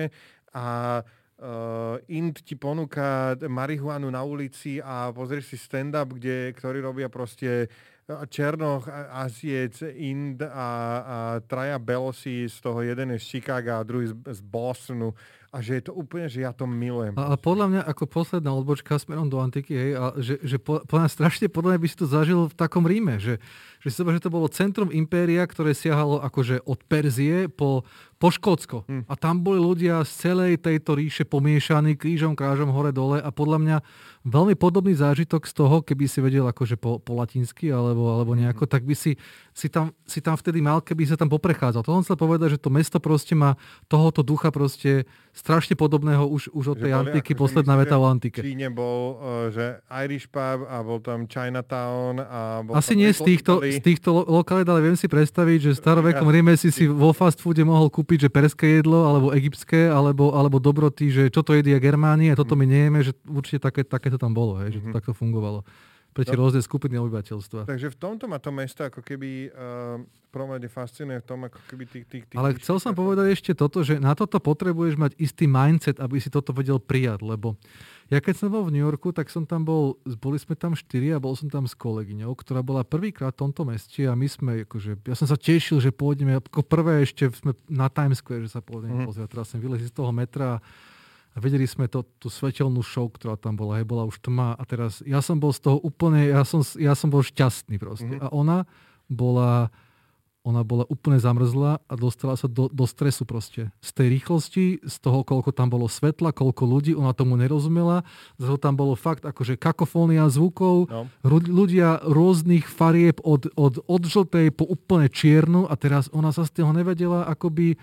B: a uh, Ind ti ponúka marihuanu na ulici a pozrieš si stand-up, kde, ktorý robia proste eh, Černoch, Aziec, Ind a, a traja Belosi, z toho jeden je z Chicago a druhý z, z Bostonu a že je to úplne, že ja to milujem.
A: A, a podľa mňa ako posledná odbočka smerom do antiky, hej, a že, že po, podľa mňa strašne podľa mňa by si to zažil v takom Ríme, že, že si že to bolo centrum impéria, ktoré siahalo akože od Perzie po, po Škótsko. Hmm. A tam boli ľudia z celej tejto ríše pomiešaní krížom, krážom, hore, dole a podľa mňa veľmi podobný zážitok z toho, keby si vedel akože po, po latinsky alebo, alebo nejako, tak by si, si, tam, si tam vtedy mal, keby sa tam poprechádzal. To som chcel povedať, že to mesto proste má tohoto ducha proste strašne podobného už, už od tej antiky, akože posledná veta o antike.
B: V Číne bol, uh, že Irish pub a bol tam Chinatown a bol
A: Asi nie z týchto, z týchto lokalít, ale viem si predstaviť, že v starovekom Ríme si si vo fast foode mohol kúpiť, že perské jedlo, alebo egyptské, alebo, alebo dobroty, že čo to jedia Germánie, toto my nejeme, že určite také, také to tam bolo, hej, že to mm-hmm. takto fungovalo pre tie rôzne skupiny obyvateľstva.
B: Takže v tomto ma to mesto ako keby uh, promene fascinuje v tom, ako keby tých... tých, tých
A: Ale chcel som povedať ešte toto, že na toto potrebuješ mať istý mindset, aby si toto vedel prijať, lebo ja keď som bol v New Yorku, tak som tam bol, boli sme tam štyri a bol som tam s kolegyňou, ktorá bola prvýkrát v tomto meste a my sme, akože, ja som sa tešil, že pôjdeme, ako prvé ešte sme na Times Square, že sa pôjdeme mm. pozrieť. Teraz som vylezil z toho metra a vedeli sme to, tú svetelnú show, ktorá tam bola, hej, bola už tma a teraz ja som bol z toho úplne, ja som, ja som bol šťastný proste. Mm-hmm. A ona bola, ona bola úplne zamrzla a dostala sa do, do stresu proste. Z tej rýchlosti, z toho, koľko tam bolo svetla, koľko ľudí, ona tomu nerozumela. Zase tam bolo fakt akože kakofónia zvukov, no. ľudia rôznych farieb od, od, od žltej po úplne čiernu a teraz ona sa z toho nevedela akoby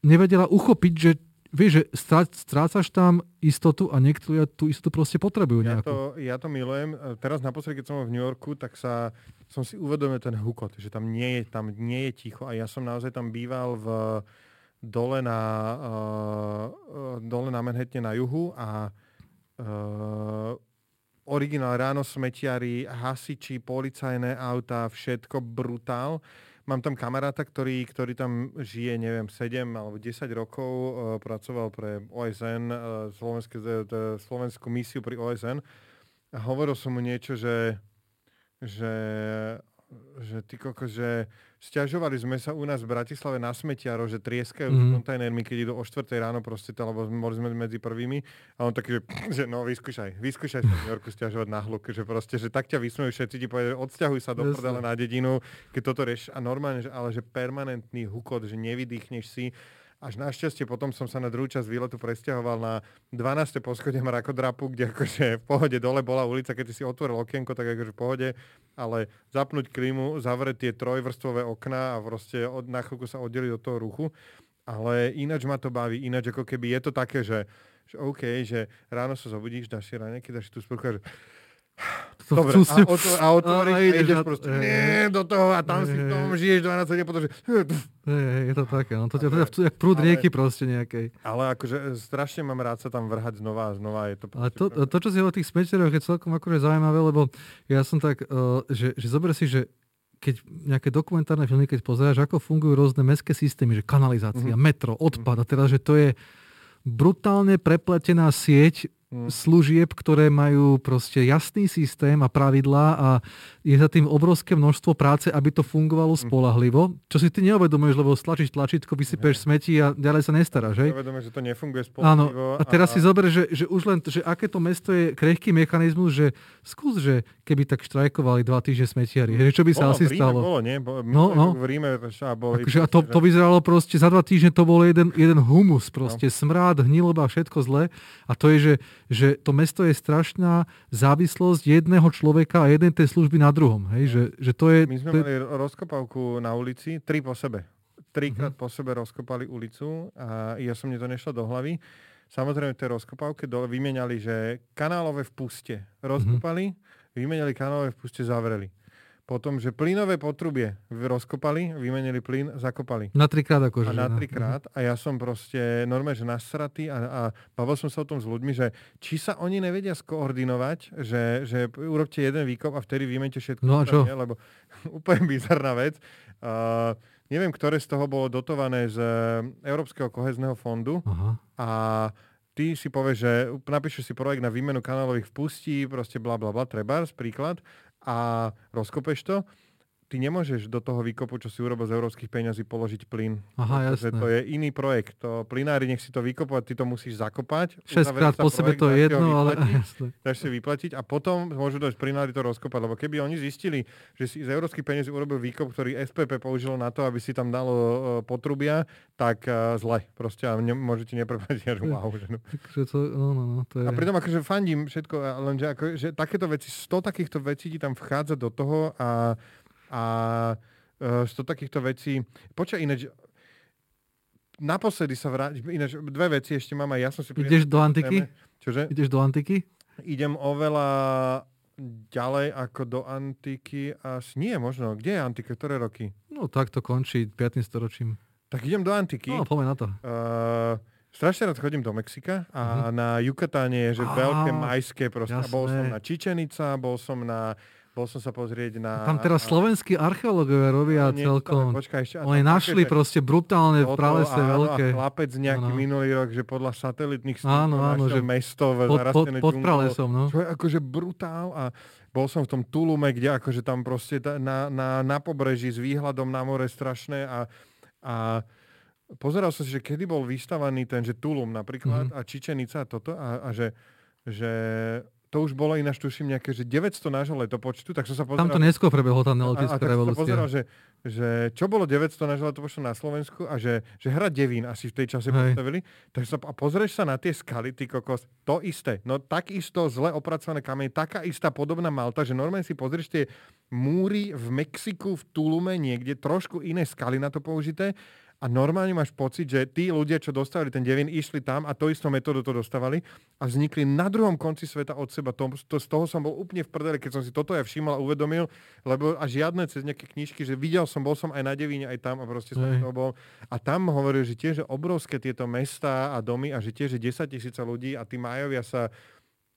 A: nevedela uchopiť, že vieš, že strácaš tam istotu a niektorí tú istotu proste potrebujú
B: nejakú. Ja to, ja to milujem. Teraz naposledy, keď som v New Yorku, tak sa, som si uvedomil ten hukot, že tam nie, je, tam nie je ticho a ja som naozaj tam býval v dole na, uh, dole na Manhattane na juhu a uh, originál ráno smetiari, hasiči, policajné auta, všetko brutál. Mám tam kamaráta, ktorý, ktorý tam žije, neviem, 7 alebo 10 rokov, uh, pracoval pre OSN, Slovenské, uh, Slovenskú misiu pri OSN a hovoril som mu niečo, že, že že ty koko, že stiažovali sme sa u nás v Bratislave na smetiaro, že trieskajú mm. s kontajnermi, keď idú o 4 ráno proste, lebo boli sme medzi prvými. A on taký, že, no vyskúšaj, vyskúšaj sa v New Yorku stiažovať na hluk, že proste, že tak ťa vysmejú všetci, ti povedia, odsťahuj sa do prdele na dedinu, keď toto rieš. A normálne, že, ale že permanentný hukot, že nevydýchneš si až našťastie potom som sa na druhú časť výletu presťahoval na 12. poschodie mrakodrapu, kde akože v pohode dole bola ulica, keď si otvoril okienko, tak akože v pohode, ale zapnúť klímu, zavrieť tie trojvrstvové okná a proste od, na chvíľku sa oddeliť od toho ruchu. ale ináč ma to baví, ináč ako keby je to také, že, že OK, že ráno sa zobudíš, dáš si ráneky, dáš si tú sprchu že Dobre, a, otvo- a otvoríš
A: a
B: a,
A: ideš na-
B: proste nie, do toho a tam si v tom žiješ 12 hodín a potom, že...
A: Hej, hej, je to také, no to ťa teda jak prúd
B: ale-
A: rieky proste nejakej.
B: Ale akože strašne mám rád sa tam vrhať znova a znova. Je to
A: Ale to, to, čo si o tých smečeroch je celkom akože zaujímavé, lebo ja som tak, uh, že, že zober si, že keď nejaké dokumentárne filmy, keď pozeráš, ako fungujú rôzne mestské systémy, že kanalizácia,
B: Mhm.
A: metro, odpad, a teda, že to je brutálne prepletená sieť. Služieb, ktoré majú proste jasný systém a pravidlá a je za tým obrovské množstvo práce, aby to fungovalo
B: Mhm.
A: spolahlivo, čo si ty neuvedomuješ, lebo stlačíš tlačítko, vysypeš smeti a ďalej sa nestaráš, hej?
B: Uvedome, že to nefunguje
A: Áno,
B: spolahlivo.
A: a teraz si zober, že, že už len, že aké to mesto je krehký mechanizmus, že skús, že keby tak štrajkovali dva týždne smetiari, že čo by sa
B: bolo,
A: asi
B: v Ríme
A: stalo?
B: Bolo, nie? Bo,
A: No, no.
B: V Ríme a boli
A: Akože, a to, to vyzeralo proste, za dva týždne to bol jeden, jeden humus, proste smrád, hniloba, všetko zle. A to je, že, že to mesto je strašná závislosť jedného človeka a jednej tej služby na druhom. Hej? Že, že to je...
B: My sme
A: to je
B: mali rozkopavku na ulici, tri po sebe. Trikrát
A: Mhm.
B: po sebe rozkopali ulicu a ja som mne to nešlo do hlavy. Samozrejme, v tej rozkopávke dole vymenali, že kanálové v puste rozkopali, vymenali kanálové v puste, zavreli. Potom, že plynové potrubie rozkopali, vymenili plyn, zakopali.
A: na trikrát akože.
B: A na
A: no.
B: trikrát. A ja som proste normálne, že nasratý a, a bavil som sa o tom s ľuďmi, že či sa oni nevedia skoordinovať, že, že urobte jeden výkop a vtedy vymente všetko.
A: No a čo?
B: Nie, Lebo úplne bizarná vec. Uh, neviem, ktoré z toho bolo dotované z eh, Európskeho kohezného fondu
A: Aha.
B: a ty si povieš, že napíšeš si projekt na výmenu kanálových vpustí, proste bla bla bla, trebárs, príklad, a rozkopeš to, ty nemôžeš do toho výkopu, čo si urobil z európskych peňazí, položiť plyn.
A: Aha, jasné.
B: to je iný projekt. To plynári nech si to vykopať, ty to musíš zakopať.
A: Šestkrát
B: uzavrieť sa
A: po sebe
B: projekt,
A: to je jedno, ale
B: vyplatiť,
A: jasné.
B: dáš si vyplatiť a potom môžu dojsť plinári to rozkopať. Lebo keby oni zistili, že si z európskych peniazí urobil výkop, ktorý SPP použilo na to, aby si tam dalo uh, potrubia, tak uh, zle. Proste a ne, môžete nepreplatiť. Že wow, že no.
A: To, no, no, no, to je...
B: A pritom akože fandím všetko, lenže ako, že takéto veci, 100 takýchto vecí ti tam vchádza do toho a, a uh, 100 takýchto vecí... Počkaj, ináč, naposledy sa vráť, ináč dve veci ešte mám aj ja som si...
A: Ideš do antiky?
B: Téme. Čože?
A: Ideš do antiky?
B: Idem oveľa ďalej ako do antiky. Až, nie, možno. Kde je antika? Ktoré roky?
A: No tak to končí 5. storočím.
B: Tak idem do antiky.
A: No, poďme na to.
B: Uh, strašne rád chodím do Mexika a na Yucatáne je že veľké majské proste. Bol som na Čičenica, bol som na bol som sa pozrieť na...
A: Tam teraz slovenskí archeológovia robia
B: nie,
A: celkom...
B: Počkaj, ešte,
A: Oni našli
B: také,
A: proste brutálne v pralese
B: áno,
A: veľké.
B: A chlapec nejaký
A: Áno.
B: minulý rok, že podľa satelitných
A: Áno, áno,
B: našiel
A: že
B: mesto v
A: Pod, pod, pod pralesom, no.
B: Čo je akože brutál a bol som v tom Tulume, kde akože tam proste na, na, na pobreží s výhľadom na more strašné a, a pozeral som si, že kedy bol vystavaný ten, že Tulum napríklad
A: Mhm.
B: a Čičenica a toto a, a že, že to už bolo ináč tuším nejaké, že 900 nášho letopočtu, tak som sa pozeral...
A: Tam to neskôr prebehlo tá
B: a, a
A: neolitická
B: tak som sa
A: revolúcia.
B: pozeral, že, že čo bolo 900 nášho letopočtu na Slovensku a že, že hra Devín asi v tej čase
A: Hej.
B: postavili. Tak sa, a pozrieš sa na tie skaly, ty kokos, to isté. No takisto zle opracované kamene, taká istá podobná Malta, že normálne si pozrieš tie múry v Mexiku, v Tulume niekde, trošku iné skaly na to použité a normálne máš pocit, že tí ľudia, čo dostali ten devín, išli tam a to istou metódu to dostávali a vznikli na druhom konci sveta od seba. To, to, z toho som bol úplne v prdele, keď som si toto ja všimol a uvedomil, lebo a žiadne cez nejaké knižky, že videl som, bol som aj na devíne, aj tam a proste som to bol. A tam hovoril, že tiež obrovské tieto mesta a domy a že tiež že 10 tisíce ľudí a tí majovia sa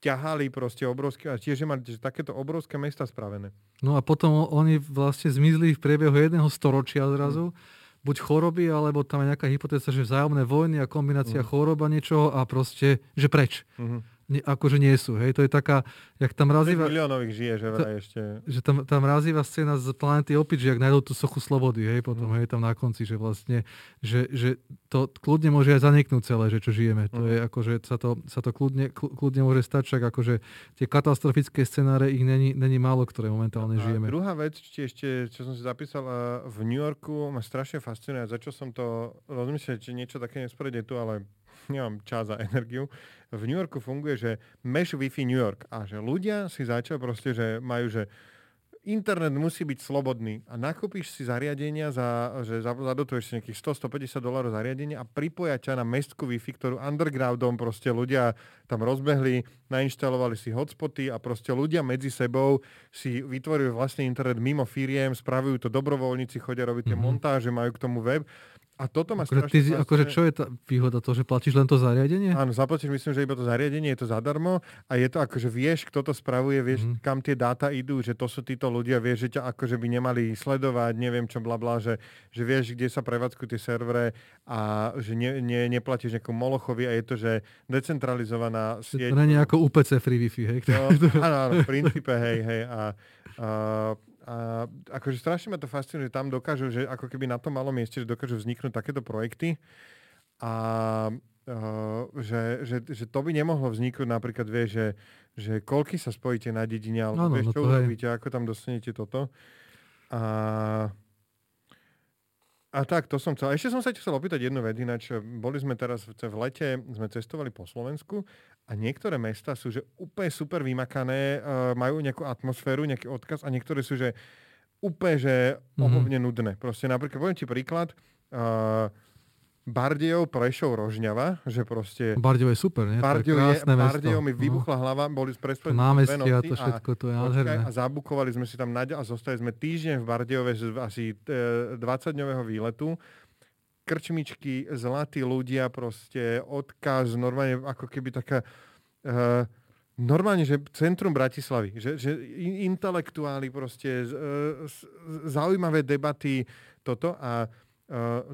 B: ťahali proste obrovské, a tiež mali že takéto obrovské mesta spravené.
A: No a potom oni vlastne zmizli v priebehu jedného storočia zrazu. Buď choroby, alebo tam je nejaká hypotéza, že vzájomné vojny a kombinácia
B: Mhm.
A: chorob a niečoho a proste, že preč.
B: Mhm.
A: Akože nie sú. Hej? To je taká, jak tam
B: 5
A: razíva,
B: miliónových žije, že vraj ešte.
A: že tam, tam razíva scéna z planety opič, že ak nájdú tú sochu slobody, hej, potom,
B: Mhm.
A: hej, tam na konci, že vlastne, že, že to kľudne môže aj zaniknúť celé, že čo žijeme. To
B: Mhm.
A: je akože, sa to, sa to kľudne, kľ- kľudne môže stať, však akože tie katastrofické scenáre, ich není, není málo, ktoré momentálne
B: A
A: žijeme.
B: druhá vec, či ešte, čo som si zapísal v New Yorku, ma strašne fascinuje, začal som to rozmýšľať, či niečo také nesprejde tu, ale nemám čas a energiu. V New Yorku funguje, že Mesh Wi-Fi New York a že ľudia si začali proste, že majú, že internet musí byť slobodný a nakúpiš si zariadenia, za, že zadotuješ si nejakých 100-150 dolárov zariadenia a pripoja ťa na mestskú Wi-Fi, ktorú undergroundom proste ľudia tam rozbehli, nainštalovali si hotspoty a proste ľudia medzi sebou si vytvorili vlastný internet mimo firiem, spravujú to dobrovoľníci, chodia robiť tie mm-hmm. montáže, majú k tomu web a toto ma
A: akože, ty, akože čo je tá výhoda? To, že platíš len to zariadenie?
B: Áno, zaplatíš myslím, že iba to zariadenie, je to zadarmo a je to akože vieš, kto to spravuje, vieš, mm. kam tie dáta idú, že to sú títo ľudia, vieš, že ťa akože by nemali sledovať, neviem čo, bla, bla že, že vieš, kde sa prevádzkujú tie servere a že ne, ne, neplatíš nejakom Molochovi a je to, že decentralizovaná sieť.
A: To nie je ako UPC Free Wi-Fi, hej?
B: No, áno, áno, v princípe, hej, hej. A, a a akože strašne ma to fascinuje, že tam dokážu, že ako keby na tom malom mieste, že dokážu vzniknúť takéto projekty a uh, že, že, že to by nemohlo vzniknúť napríklad, vie, že, že koľky sa spojíte na dedine, alebo no, vieš, no, čo urobíte, ako tam dostanete toto. A, a tak, to som chcel. Ešte som sa chcel opýtať jednu vec, ináč boli sme teraz v lete, sme cestovali po Slovensku a niektoré mesta sú že úplne super vymakané, uh, majú nejakú atmosféru, nejaký odkaz a niektoré sú že úplne že mhm. ohovne mm-hmm. nudné. Proste napríklad, poviem ti príklad, uh, Bardejov, Prešov, Rožňava, že proste...
A: Bardejov je super, nie?
B: Bardejov, je, je Bardejov mi no. vybuchla no. hlava, boli sme
A: Námestia, to všetko, to je
B: nádherné. A zabukovali sme si tam a zostali sme týždeň v Bardejove z asi e, 20-dňového výletu krčmičky, zlatí ľudia, proste odkaz, normálne ako keby taká... Uh, normálne, že centrum Bratislavy, že, že intelektuáli proste, uh, zaujímavé debaty, toto a uh,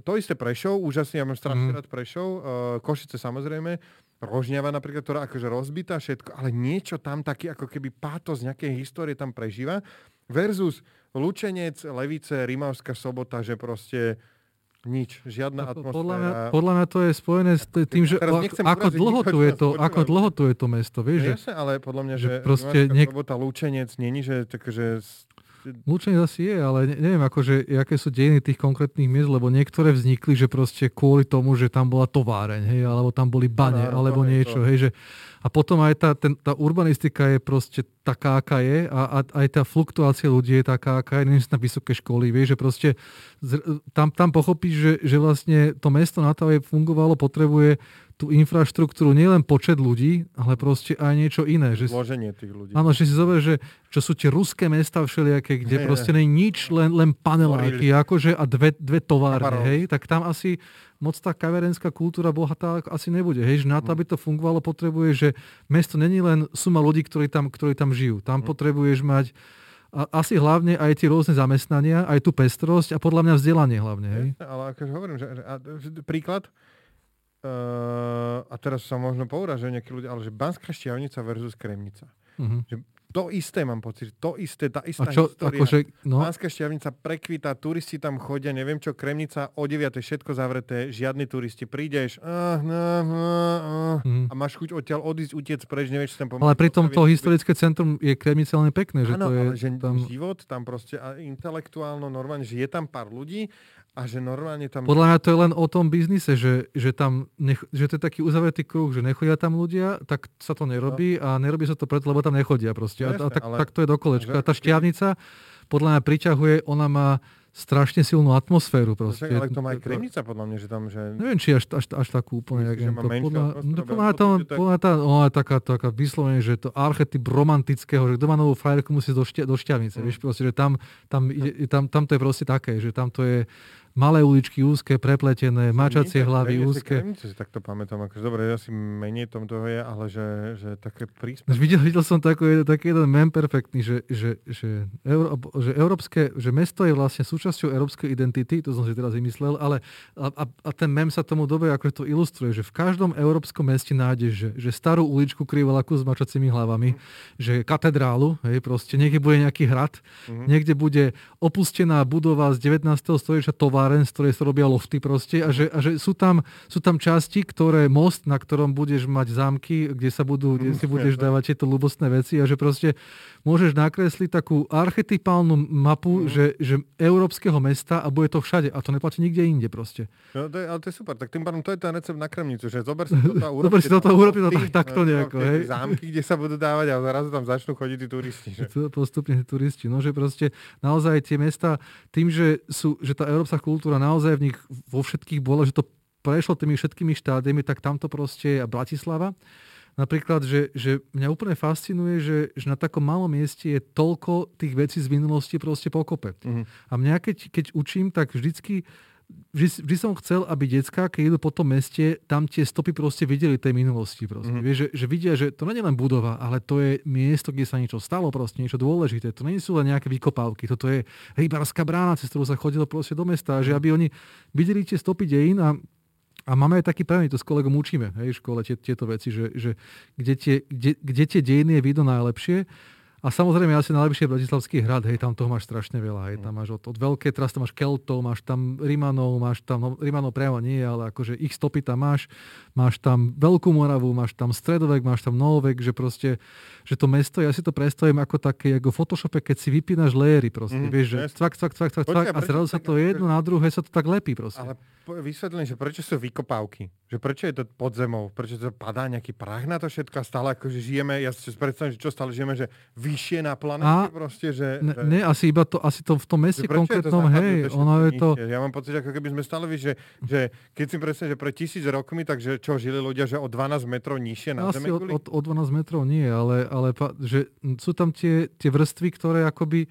B: to isté Prešov, úžasne, ja mám strašne mm. rád Prešov, uh, Košice samozrejme, Rožňava napríklad, ktorá akože rozbitá všetko, ale niečo tam taký ako keby pátos nejakej histórie tam prežíva versus Lučenec, Levice, Rimavská sobota, že proste nič, žiadna atmosféra.
A: Podľa mňa, podľa mňa to je spojené s tým, že ako dlho tu je to, ako dlho tu je to mesto, vieš?
B: No, jasne, ale podľa mňa, že, že
A: proste niek...
B: robota Lúčenec není, že, takže
A: Lučenec asi je, ale neviem, akože, aké sú dejiny tých konkrétnych miest, lebo niektoré vznikli, že proste kvôli tomu, že tam bola továreň, hej, alebo tam boli bane, no, alebo niečo, hej, že a potom aj tá, ten, tá urbanistika je proste taká, aká je a, a aj tá fluktuácia ľudí je taká, aká je, neviem na vysoké školy, vieš, že proste z, tam, tam pochopíš, že, že vlastne to mesto na to, fungovalo, potrebuje tú infraštruktúru nielen počet ľudí, ale proste aj niečo iné.
B: Že Zloženie tých ľudí.
A: Áno, že si zober, že čo sú tie ruské mesta všelijaké, kde hey, proste nie je nič, len, len paneláky, akože a dve, dve továrne, hej, tak tam asi moc tá kaverenská kultúra bohatá asi nebude. Hej, že na to, hm. aby to fungovalo, potrebuje, že mesto není len suma ľudí, ktorí tam, ktorí tam žijú. Tam hmm. potrebuješ mať a asi hlavne aj tie rôzne zamestnania, aj tú pestrosť a podľa mňa vzdelanie hlavne. Hej?
B: Ale akože hovorím, že a, príklad, uh, a teraz sa možno pouražujú nejakí ľudia, ale že Banská šťavnica versus Kremnica. Uh-huh. Že to isté mám pocit, to isté, tá istá a čo, história. Akože, no? Pánska šťavnica prekvita, turisti tam chodia, neviem čo, Kremnica o 9. všetko zavreté, žiadni turisti. Prídeš uh, uh, uh, mm. a máš chuť odtiaľ odísť, utiec preč, nevieš, čo tam
A: pomôcť. Ale pritom to historické centrum je Kremnica veľmi pekné. Že
B: ano,
A: to je
B: ale že tam... život tam proste a intelektuálno, normálne, že je tam pár ľudí a že normálne tam...
A: Podľa mňa to je len o tom biznise, že, že, tam nech, že to je taký uzavretý kruh, že nechodia tam ľudia, tak sa to nerobí no. a nerobí sa to preto, lebo tam nechodia proste. No, a, a tak, ale... tak to je do kolečka. A tá šťavnica podľa mňa priťahuje, ona má strašne silnú atmosféru. Proste.
B: Ale to má aj Kremnica, podľa mňa, že tam, že...
A: Neviem, či až, až, až takú úplne. Myslíš, že má podľa, no, podľa tam, podľa tá, no, taká, taká vyslovene, že to archetyp romantického, že kto má novú frajerku, musí do, šťa, do šťavnice. Mm. Vieš, proste, že tam, tam, tam, tam, to je proste také, že tam to je malé uličky úzke, prepletené, mačacie hlavy úzke.
B: si takto pamätám, akože dobre, ja si menej tom toho je, ale že, že také príspevky.
A: Videl, videl som taký, taký jeden mem perfektný, že, že, že, Euró, že, európske, že mesto je vlastne súčasťou európskej identity, to som si teraz vymyslel, ale a, a, a ten mem sa tomu dobre ako to ilustruje, že v každom európskom meste nájdeš, že, že starú uličku krivelaku s mačacími hlavami, mm. že katedrálu, hej, proste niekde bude nejaký hrad, mm. niekde bude opustená budova z 19. storočia tovar továren, z ktorej sa robia lofty proste a že, a že sú, tam, sú tam časti, ktoré most, na ktorom budeš mať zámky, kde sa budú, kde si budeš dávať tieto ľubostné veci a že proste môžeš nakresliť takú archetypálnu mapu, mm. že, že európskeho mesta a bude to všade. A to neplatí nikde inde proste.
B: No, to je, ale to je super. Tak tým pádom to je ten recept na kremnicu, že zober si toto a
A: urob si toto, urob to tak, takto nejako. Hej.
B: Zámky, kde sa budú dávať a zrazu tam začnú chodiť tí turisti. Že?
A: Postupne tí turisti. No, že proste naozaj tie mesta, tým, že, sú, že tá európska kultúra naozaj v nich vo všetkých bola, že to prešlo tými všetkými štádiami, tak tamto proste je Bratislava. Napríklad, že, že mňa úplne fascinuje, že, že na takom malom mieste je toľko tých vecí z minulosti proste pokope. Uh-huh. A mňa keď, keď učím, tak vždycky vždy, vždy som chcel, aby detská, keď idú po tom meste, tam tie stopy proste videli tej minulosti. Proste. Mm-hmm. Vieš, že, že vidia, že to nie je len budova, ale to je miesto, kde sa niečo stalo, proste niečo dôležité. To nie sú len nejaké vykopávky, toto je rybárska brána, cez ktorú sa chodilo proste do mesta. Že aby oni videli tie stopy dejín a a máme aj taký pravý, to s kolegom učíme hej, v škole tie, tieto veci, že, že kde, tie, kde, kde tie dejiny je vidno najlepšie a samozrejme asi najlepšie je Bratislavský hrad, hej, tam toho máš strašne veľa. Hej, tam máš od, od veľké, teraz tam máš Keltov, máš tam Rimanov, máš tam, no Rimanov priamo nie, ale akože ich stopy tam máš, máš tam Veľkú Moravu, máš tam Stredovek, máš tam Novovek, že proste, že to mesto, ja si to predstavím ako také, ako v Photoshope, keď si vypínaš léry proste, mm, vieš, že cvak, cvak, cvak, cvak, cvak a zrazu sa to jedno na druhé sa to tak lepí proste.
B: Ale vysvetlím, že prečo sú vykopávky? Že prečo je to pod zemou? Prečo to padá nejaký prach na to všetko a stále akože žijeme, ja si predstavím, že čo stále žijeme, že vyššie na planete proste, že...
A: Ne, že... ne, asi iba to, asi to v tom meste konkrétnom, hej, ono je to...
B: Ja mám pocit, ako keby sme stále, že, že keď si predstavím, že pre tisíc rokmi, takže čo, žili ľudia, že o 12 metrov nižšie na
A: asi Zeme? Od, od, o 12 metrov nie, ale, ale že sú tam tie, tie vrstvy, ktoré akoby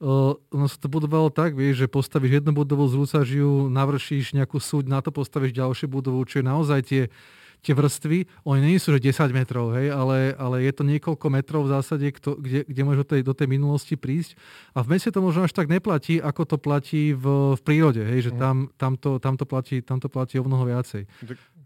A: Uh, ono sa to budovalo tak, vieš, že postavíš jednu budovu, zrúcaš ju, navršíš nejakú súď, na to postavíš ďalšiu budovu, čo je naozaj tie, tie vrstvy, oni nie sú že 10 metrov, hej, ale, ale je to niekoľko metrov v zásade, kto, kde, kde do tej, do tej minulosti prísť. A v meste to možno až tak neplatí, ako to platí v, v prírode, hej, že mhm. tam, tam, to, tam, to platí, tam to platí o mnoho viacej.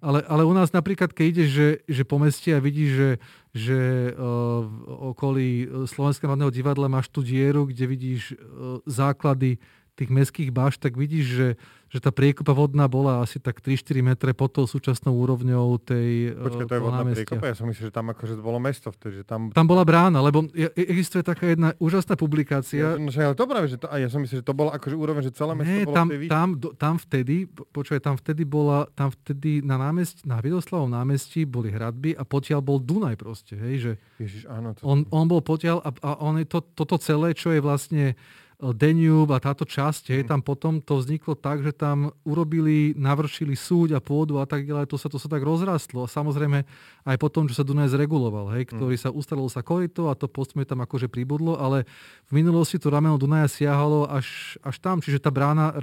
A: Ale, ale u nás napríklad, keď ideš že, že po meste a vidíš, že, že uh, v okolí Slovenského národného divadla máš tú dieru, kde vidíš uh, základy tých mestských baš, tak vidíš, že že tá priekopa vodná bola asi tak 3-4 metre pod tou súčasnou úrovňou tej
B: Počkaj, to je vodná priekopa? Ja som myslel, že tam akože bolo mesto vtedy. Že tam...
A: tam bola brána, lebo existuje taká jedna úžasná publikácia.
B: Ja, no, ale to práve, že to, a ja som myslel, že to bolo akože úroveň, že celé mesto Nie, bolo
A: tam, tam, tam, vtedy, počúvaj, tam vtedy bola, tam vtedy na námestí, na Vidoslavom námestí boli hradby a potiaľ bol Dunaj proste, hej, že
B: Ježiš, áno, to...
A: on, on bol potiaľ a, a on je to, toto celé, čo je vlastne Danube a táto časť, hej, tam potom to vzniklo tak, že tam urobili, navršili súď a pôdu a tak ďalej, to sa, to sa tak rozrastlo. A samozrejme aj potom, čo sa Dunaj zreguloval, hej, ktorý sa ustalilo sa korito a to postupne tam akože pribudlo, ale v minulosti to rameno Dunaja siahalo až, až tam, čiže tá brána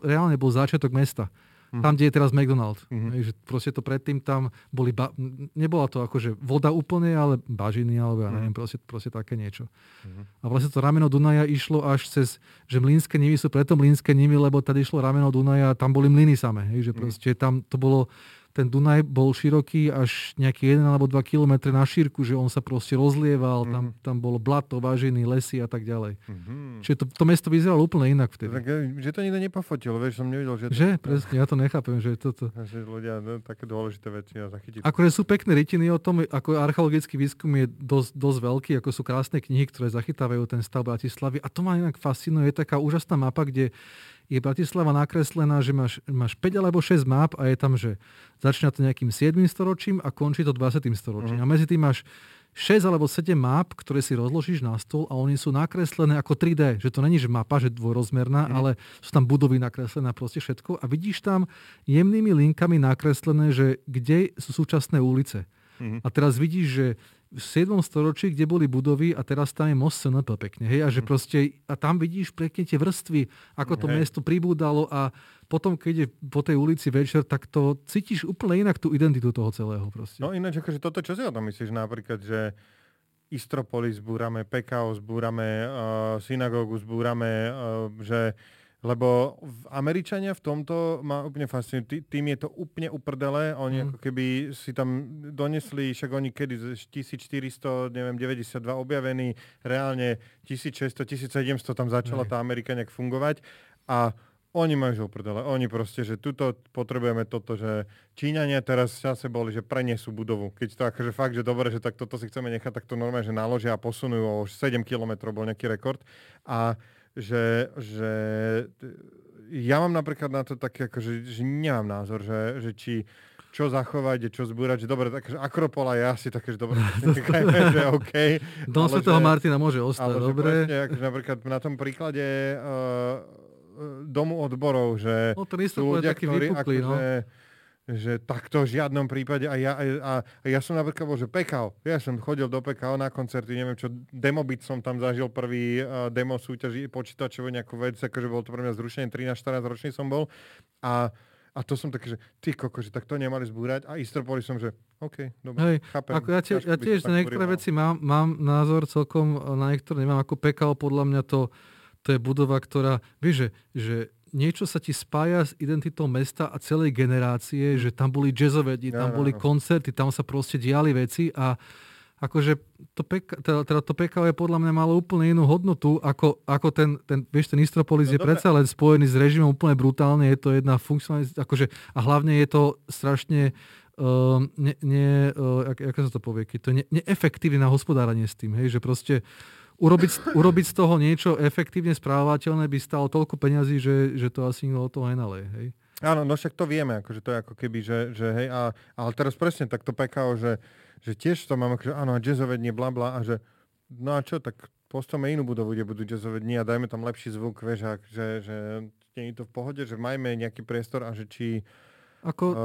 A: reálne bol začiatok mesta. Mm. Tam, kde je teraz McDonald. Mm-hmm. Hej, že proste to predtým tam boli, ba- nebola to akože voda úplne, ale bažiny, alebo ja neviem, mm. proste, proste také niečo. Mm-hmm. A vlastne to rameno Dunaja išlo až cez, že mlínske nivy sú preto mlínske nivy, lebo tady išlo rameno Dunaja, tam boli mlyny samé. Hej, že mhm. proste mm. tam to bolo ten Dunaj bol široký až nejaký 1 alebo 2 km na šírku, že on sa proste rozlieval, mm-hmm. tam, mhm. tam bolo blato, vážený, lesy a tak ďalej. Mm-hmm. Čiže to, to mesto vyzeralo úplne inak vtedy.
B: Tak, eh, že to nikto nepofotil, vieš, som nevidel, že... To...
A: Že? Presne, ja to nechápem, že toto...
B: Že ľudia no, také dôležité veci a zachytiť.
A: Akože sú pekné rytiny o tom, ako archeologický výskum je dosť, dosť veľký, ako sú krásne knihy, ktoré zachytávajú ten stav Bratislavy. A to ma inak fascinuje, je taká úžasná mapa, kde je Bratislava nakreslená, že máš, máš 5 alebo 6 map a je tam, že začína to nejakým 7. storočím a končí to 20. storočím. Mm. A medzi tým máš 6 alebo 7 map, ktoré si rozložíš na stôl a oni sú nakreslené ako 3D. Že to není že mapa, že dvojrozmerná, mm. ale sú tam budovy nakreslené proste všetko. A vidíš tam jemnými linkami nakreslené, že kde sú súčasné ulice. Mm. A teraz vidíš, že v 7. storočí, kde boli budovy a teraz tam je most SNP pekne. Hej? A, že mhm. proste, a tam vidíš pekne tie vrstvy, ako to hej. mesto pribúdalo a potom, keď je po tej ulici večer, tak to cítiš úplne inak tú identitu toho celého. Proste.
B: No ináč, akože toto, čo si o tom myslíš napríklad, že Istropolis zbúrame, PKO zbúrame, uh, synagógu zbúrame, uh, že lebo Američania v tomto ma úplne fascinujú. Tým je to úplne uprdelé. Oni mm. ako keby si tam donesli, však oni kedy 1400, neviem, 92 objavení, reálne 1600, 1700 tam začala tá Amerika nejak fungovať. A oni majú prdele. Oni proste, že tuto potrebujeme toto, že Číňania teraz v čase boli, že prenesú budovu. Keď to akože fakt, že dobre, že tak toto si chceme nechať, tak to normálne, že naložia a posunú o 7 km, bol nejaký rekord. A že, že ja mám napríklad na to také, akože, že nemám názor, že, že či čo zachovať, čo zbúrať, že dobre, takže Akropola je asi také, že dobre, že OK.
A: Dom Svetého Martina môže ostať, ale dobre.
B: Že akože napríklad na tom príklade uh, domu odborov, že
A: no, to sú ľudia, taký ktorí vypuklý, akože,
B: no že takto v žiadnom prípade a ja, a, a ja som napríklad bol, že pekal. Ja som chodil do pekal na koncerty, neviem čo, demobit som tam zažil prvý uh, demo súťaži počítačovú nejakú vec, akože bol to pre mňa zrušenie, 13-14 ročný som bol a a to som taký, že ty koko, že tak to nemali zbúrať a istropoli som, že OK, dobre,
A: Hej,
B: chápem.
A: Ako ja, tiež, ja tiež na niektoré veci mám, mám názor celkom, na niektoré nemám ako pekal, podľa mňa to, to je budova, ktorá, vieš, že, že niečo sa ti spája s identitou mesta a celej generácie, že tam boli jazzové dni, tam boli koncerty, tam sa proste diali veci a akože to, peka, teda, teda to je podľa mňa malo úplne inú hodnotu, ako, ako ten, ten, vieš, ten Istropolis no, je predsa len spojený s režimom úplne brutálne, je to jedna funkcionalita, akože, a hlavne je to strašne uh, ne, ne, uh, jak, jak sa to povie, keď to je ne, neefektívne na hospodáranie s tým, hej, že proste urobiť, urobiť z toho niečo efektívne správateľné by stalo toľko peňazí, že, že to asi nikto o toho nenaleje, hej.
B: Áno, no však to vieme, akože to je ako keby, že, že hej, a, ale teraz presne takto PKO, že že tiež to mám, akože áno, jazzové dni, bla bla, a že no a čo, tak postavme inú budovu, kde budú jazzové dni a dajme tam lepší zvuk, vieš, a že, že nie je to v pohode, že majme nejaký priestor a že či
A: ako, uh,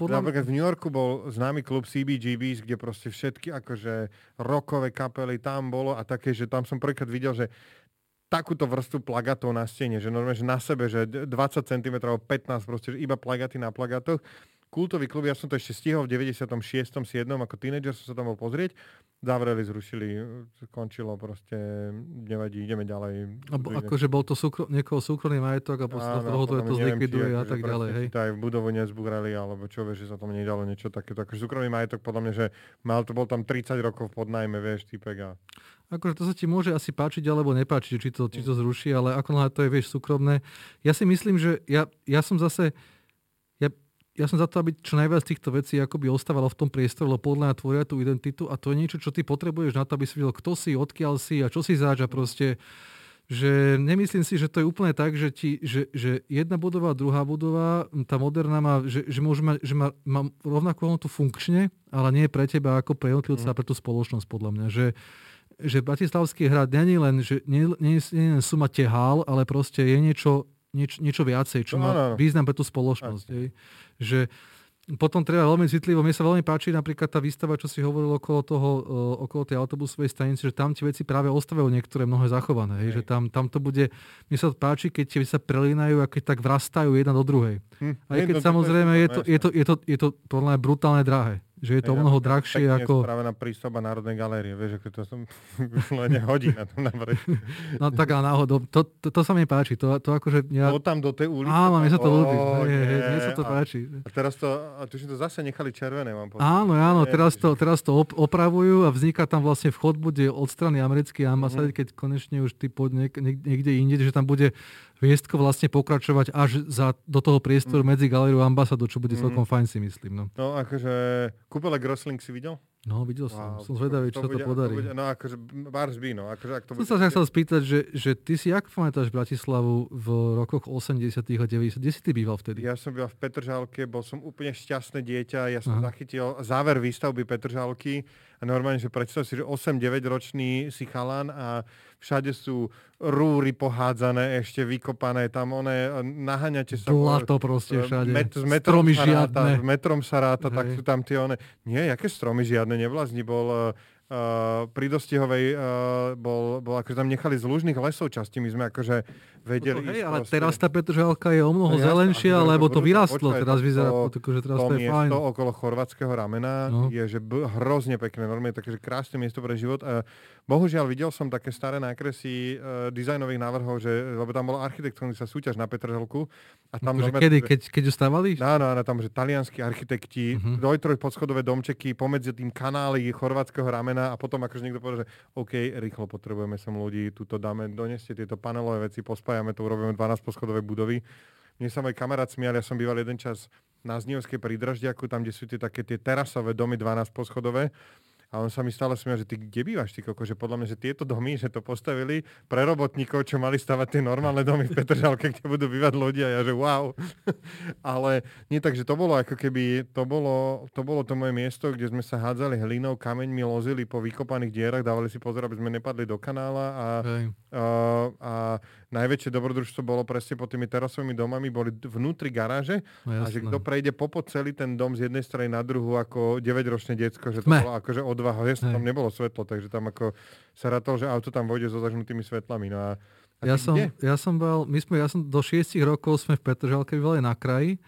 B: podľa... Napríklad v New Yorku bol známy klub CBGBs, kde proste všetky akože rokové kapely tam bolo a také, že tam som prvýkrát videl, že takúto vrstvu plagatov na stene, že normálne, že na sebe, že 20 cm, 15 proste, že iba plagaty na plagatoch kultový klub, ja som to ešte stihol v 96. 7. ako tínedžer som sa tam bol pozrieť. Zavreli, zrušili, končilo proste, nevadí, ideme ďalej.
A: A bo, akože bol to súkro, niekoho súkromný majetok a posledná toho to, to zlikviduje a tak ďalej, hej?
B: Aj v budovu nezbúrali, alebo čo, vieš, že sa tam nedalo niečo takéto. Akože súkromný majetok, podľa mňa, že mal to, bol tam 30 rokov pod najmä, vieš, typek a...
A: Akože to sa ti môže asi páčiť alebo nepáčiť, či to, či to zruší, ale ako to je, vieš, súkromné. Ja si myslím, že ja, ja som zase, ja som za to, aby čo najviac týchto vecí akoby ostávalo v tom priestore, lebo podľa mňa tvoria tú identitu a to je niečo, čo ty potrebuješ na to, aby si videl, kto si, odkiaľ si a čo si zač a proste že nemyslím si, že to je úplne tak, že, ti, že, že jedna budova, druhá budova, tá moderná má, že, že, môže mať, že má, má rovnakú hodnotu funkčne, ale nie pre teba ako pre jednotlivca mm. a pre tú spoločnosť podľa mňa. Že, že Bratislavský hrad nie je len, že nie, nie, nie je len suma tehál, ale proste je niečo, nieč, niečo viacej, čo no, má no, no. význam pre tú spoločnosť. Hej že potom treba veľmi citlivo, mne sa veľmi páči napríklad tá výstava, čo si hovoril okolo, toho, okolo tej autobusovej stanice, že tam tie veci práve ostávajú niektoré mnohé zachované. Hej. Že tam, tam to bude, mne sa páči, keď tie sa prelínajú a keď tak vrastajú jedna do druhej. Hm. Aj keď samozrejme je to, je to, je to, je to, je to brutálne drahé že je to mnoho drahšie ako...
B: na prístavba Národnej galérie, vieš, ako to som len hodí na tom
A: No tak a náhodou, to, to, to, sa mi páči, to, to akože... Ja...
B: To tam do tej ulice.
A: Áno, mne sa to ľúbi, mne sa to páči.
B: A teraz to, a tu to zase nechali červené, mám
A: povedať. Áno, áno, teraz to, teraz to opravujú a vzniká tam vlastne vchod bude od strany americkej ambasády, mm. keď konečne už ty pod niek- niekde inde, že tam bude Viestko vlastne pokračovať až za, do toho priestoru mm. medzi galériou a ambasádou, čo bude mm. celkom fajn si myslím. No,
B: no akože kúpele Grosling si videl?
A: No, videl som. Wow, som zvedavý, čo to, bude, to podarí. To bude,
B: no, akože Bars by, no. Akože, ak to
A: bude, som sa chcel spýtať, že, že ty si, jak pamätáš Bratislavu v rokoch 80 a 90 Kde si ty býval vtedy?
B: Ja som býval v Petržálke, bol som úplne šťastné dieťa. Ja som Aha. zachytil záver výstavby Petržálky a normálne, že predstav si, že 8-9 ročný si chalan a všade sú rúry pohádzané, ešte vykopané, tam one, naháňate sa...
A: Blato proste všade. Met,
B: s metrom stromy sa ráta, žiadne. metrom sa ráta, tak sú tam tie one... Nie, aké stromy žiadne, nevlastní, bol uh, pri Dostihovej uh, bol, bol akože tam nechali z lužných lesov časti, my sme akože vedeli...
A: No to, hej, ale proste. teraz tá Petržalka je o mnoho no, zelenšia, jasná, lebo to vyrastlo, počkaj, teraz vyzerá, to, že teraz to, to je
B: fajn. To okolo chorvátskeho ramena no. je že b- hrozne pekné, normálne takže krásne miesto pre život. Uh, bohužiaľ videl som také staré nákresy uh, dizajnových návrhov, že, lebo tam bola architektonická súťaž na Petržalku.
A: A tam no, normálne, kedy, keď, keď ju stávali?
B: Áno, áno, tam, že talianskí architekti, uh-huh. dvoj, podschodové domčeky pomedzi tým kanály chorvátskeho ramena a potom akože niekto povedal, že OK, rýchlo potrebujeme sem ľudí, túto dáme, doneste tieto panelové veci, pospájame to, urobíme 12 poschodové budovy. mne sa môj kamarát smial, ja som býval jeden čas na Znievskej pri Draždiaku, tam, kde sú tie také tie terasové domy 12 poschodové a on sa mi stále smial, že ty kde bývaš, ty koko? Že podľa mňa, že tieto domy, že to postavili pre robotníkov, čo mali stavať tie normálne domy v Petržalke, kde budú bývať ľudia. Ja že wow. Ale nie tak, že to bolo ako keby, to bolo, to bolo to moje miesto, kde sme sa hádzali hlinou, kameňmi, lozili po vykopaných dierach, dávali si pozor, aby sme nepadli do kanála a, a, a najväčšie dobrodružstvo bolo presne pod tými terasovými domami, boli vnútri garáže no, a že kto prejde popod celý ten dom z jednej strany na druhú ako 9-ročné decko, že to Me. bolo akože od odvaha, že tam nebolo svetlo, takže tam ako sa rátal, že auto tam vojde so zažnutými svetlami. No a,
A: a ja, som, ja som bol, my sme, ja som do 6 rokov sme v Petržalke bývali na kraji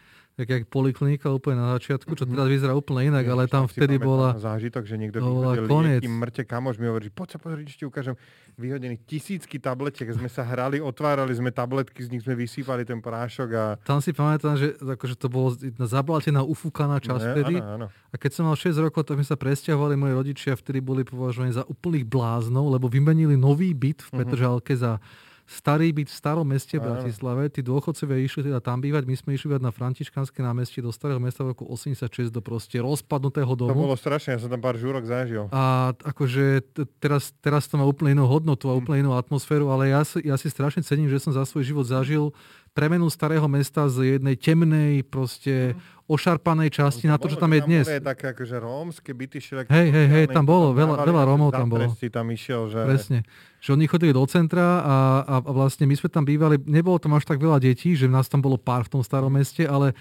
A: tak jak poliklinika úplne na začiatku, čo mhm. teraz vyzerá úplne inak, ale tam vtedy bola...
B: Zážitok, že niekto vyhodil lieky, mŕte kamož mi hovorí, poď sa pozrieť, ti ukážem vyhodených tisícky tabletiek, sme sa hrali, otvárali sme tabletky, z nich sme vysýpali ten prášok a...
A: Tam si pamätám, že akože to bolo zablatená, ufúkaná časť vtedy. Áno, áno. A keď som mal 6 rokov, tak sme sa presťahovali, moji rodičia vtedy boli považovaní za úplných bláznov, lebo vymenili nový byt v mhm. Petržalke uh-huh. za starý byt v starom meste v Bratislave. Tí dôchodcovia išli teda tam bývať. My sme išli bývať na Františkanské námestie do starého mesta v roku 86 do proste rozpadnutého domu.
B: To bolo strašné, ja som tam pár žúrok zažil.
A: A akože teraz, teraz to má úplne inú hodnotu a úplne inú atmosféru, ale ja, ja si strašne cením, že som za svoj život zažil premenu starého mesta z jednej temnej, proste mm. ošarpanej časti na to, čo tam je dnes.
B: Tam také akože rómske byty
A: Hej, hej, hej, tam bolo, veľa, veľa Rómov tam bolo.
B: tam išiel, že...
A: Presne. Že oni chodili do centra a, a, a vlastne my sme tam bývali, nebolo tam až tak veľa detí, že nás tam bolo pár v tom starom meste, ale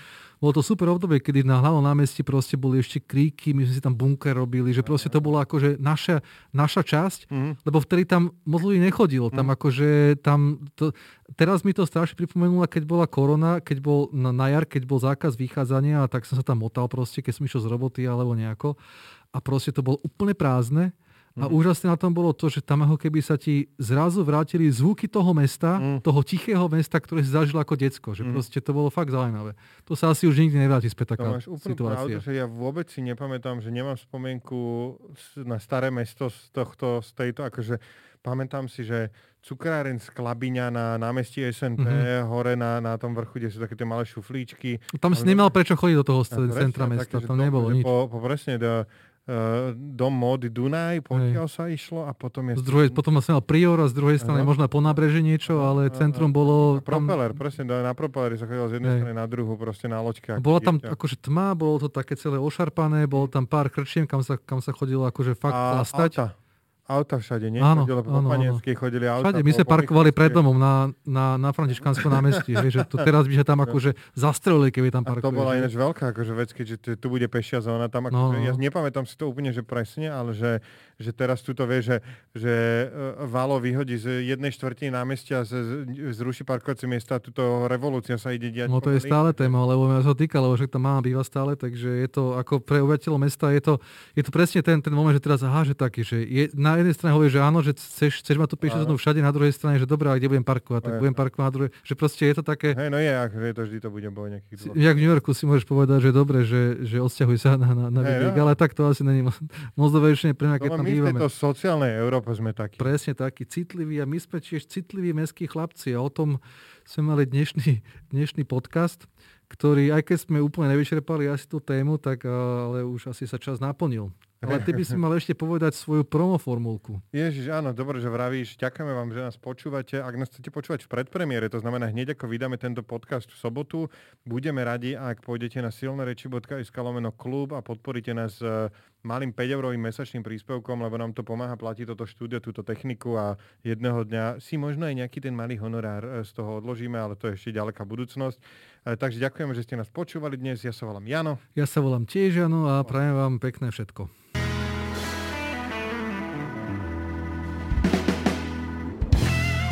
A: bolo to super obdobie, kedy na hlavnom námestí proste boli ešte kríky, my sme si tam bunker robili, že proste to bola akože naša, naša časť, mm. lebo vtedy tam moc ľudí nechodilo. Tam mm. akože tam, to, teraz mi to strašne pripomenula, keď bola korona, keď bol na, na jar, keď bol zákaz vychádzania, a tak som sa tam motal proste, keď som išiel z roboty alebo nejako. A proste to bolo úplne prázdne a mm. úžasné na tom bolo to, že tam ako keby sa ti zrazu vrátili zvuky toho mesta, mm. toho tichého mesta, ktoré si zažil ako decko. Že mm. proste to bolo fakt zaujímavé. To sa asi už nikdy nevráti späť taká to máš situácia.
B: Pravdu, že ja vôbec si nepamätám, že nemám spomienku na staré mesto z tohto, z tejto, akože pamätám si, že cukráren z Klabiňa na námestí SNP, mm-hmm. hore na, na tom vrchu, kde sú také tie malé šuflíčky.
A: Tam si nemal prečo chodiť do toho centra mesta, tam nebolo nič.
B: Po, po presne, do, dom módy Dunaj, pokiaľ sa išlo a potom je...
A: Z druhej, potom som mal Prior a z druhej strany možno po nábreží niečo, ale centrum bolo...
B: Propeller, tam... presne, na propeleri sa chodilo z jednej strany na druhú, proste na loďke.
A: Bola tam dieťa. akože tma, bolo to také celé ošarpané, bolo tam pár krčiem, kam sa, kam sa chodilo akože fakt a plastať.
B: Auta auta všade, nie? Áno, Chodilo, po áno, chodili auta.
A: Všade, my sme parkovali pred domom na, na, na Františkanskom námestí, že to teraz by sa tam akože zastrelili, keby tam parkovali.
B: A to bola ináč veľká akože vec, keďže tu bude pešia zóna. Tam akože, no, no. Ja nepamätám si to úplne, že presne, ale že že teraz tu to vie, že, že e, Valo vyhodí z jednej štvrtiny námestia, z, zruší parkovacie miesta tuto revolúcia sa ide diať.
A: No to je stále téma, lebo mňa sa týka, lebo však tam má býva stále, takže je to ako pre obyvateľov mesta, je to, je to presne ten, ten moment, že teraz aha, že taký, že je, na jednej strane hovorí, že áno, že chceš, chceš mať tu pešo všade, na druhej strane, že dobré, kde budem parkovať, tak budem parkovať na druhej, že proste je to také...
B: Hej, no je, že to vždy to bude boj nejakých
A: dôvod. Jak v New Yorku si môžeš povedať, že dobre, že, že odsťahuj sa na, na, na hey, no. ale tak to asi není moc, moc dobre pre mňa, keď tam bývame
B: sociálnej Európe sme takí.
A: Presne takí citliví a my sme tiež citliví mestskí chlapci a o tom sme mali dnešný, dnešný podcast, ktorý, aj keď sme úplne nevyčerpali asi tú tému, tak ale už asi sa čas naplnil. Ale ty by si mal ešte povedať svoju promoformulku.
B: Ježiš, áno, dobre, že vravíš. Ďakujeme vám, že nás počúvate. Ak nás chcete počúvať v predpremiére, to znamená hneď ako vydáme tento podcast v sobotu, budeme radi, ak pôjdete na silnereči.sk lomeno klub a podporíte nás e, malým 5-eurovým mesačným príspevkom, lebo nám to pomáha platiť toto štúdio, túto techniku a jedného dňa si možno aj nejaký ten malý honorár e, z toho odložíme, ale to je ešte ďaleká budúcnosť. E, takže ďakujeme, že ste nás počúvali dnes. Ja sa volám Jano.
A: Ja sa volám tiež Jano a prajem vám pekné všetko.